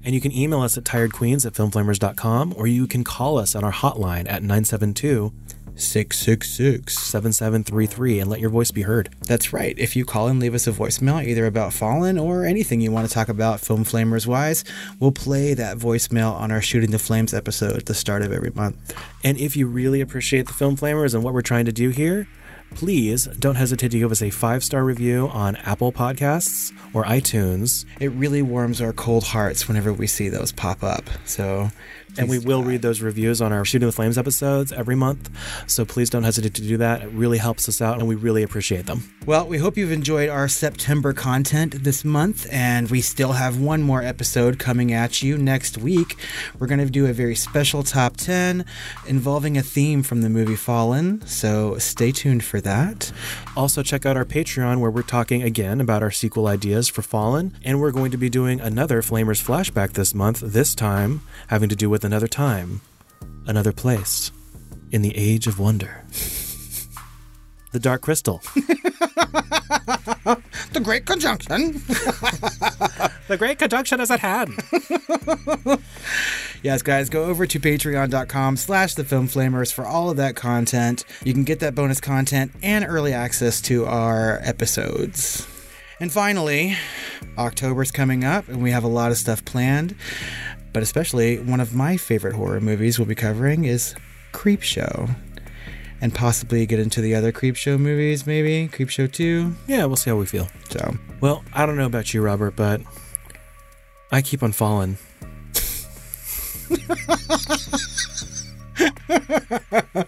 And you can email us at tiredqueens at filmflamers.com or you can call us on our hotline at 972 666 7733 and let your voice be heard. That's right. If you call and leave us a voicemail, either about Fallen or anything you want to talk about Film Flamers wise, we'll play that voicemail on our Shooting the Flames episode at the start of every month. And if you really appreciate the Film Flamers and what we're trying to do here, please don't hesitate to give us a five star review on Apple Podcasts or iTunes. It really warms our cold hearts whenever we see those pop up. So, And we will read those reviews on our Shooting the Flames episodes every month. So please don't hesitate to do that. It really helps us out and we really appreciate them. well, we hope you've enjoyed our September content this month, and we still have one more episode coming at you next week. We're going to do a very special top 10 involving a theme from the movie Fallen. So, stay tuned for that. Also, check out our Patreon where we're talking again about our sequel ideas for Fallen. And we're going to be doing another Flamers flashback this month, this time having to do with another time, another place. in the Age of Wonder. The Dark Crystal. *laughs* The Great Conjunction. *laughs* the Great Conjunction is at hand. *laughs* yes, guys, go over to patreon.com slash the film flamers for all of that content. You can get that bonus content and early access to our episodes. And finally, October's coming up and we have a lot of stuff planned. But especially one of my favorite horror movies we'll be covering is Creepshow. And possibly get into the other Creepshow movies, maybe Creepshow 2. Yeah, we'll see how we feel. So, well, I don't know about you, Robert, but I keep on falling. *laughs*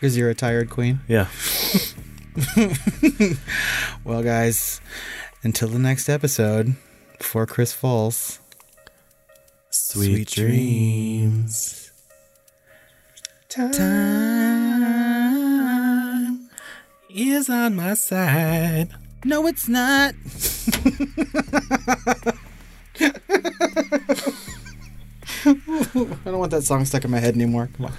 Because you're a tired queen? Yeah. *laughs* well, guys, until the next episode, before Chris falls, sweet, sweet dreams. Time. Time is on my side. No, it's not. *laughs* I don't want that song stuck in my head anymore. Come on.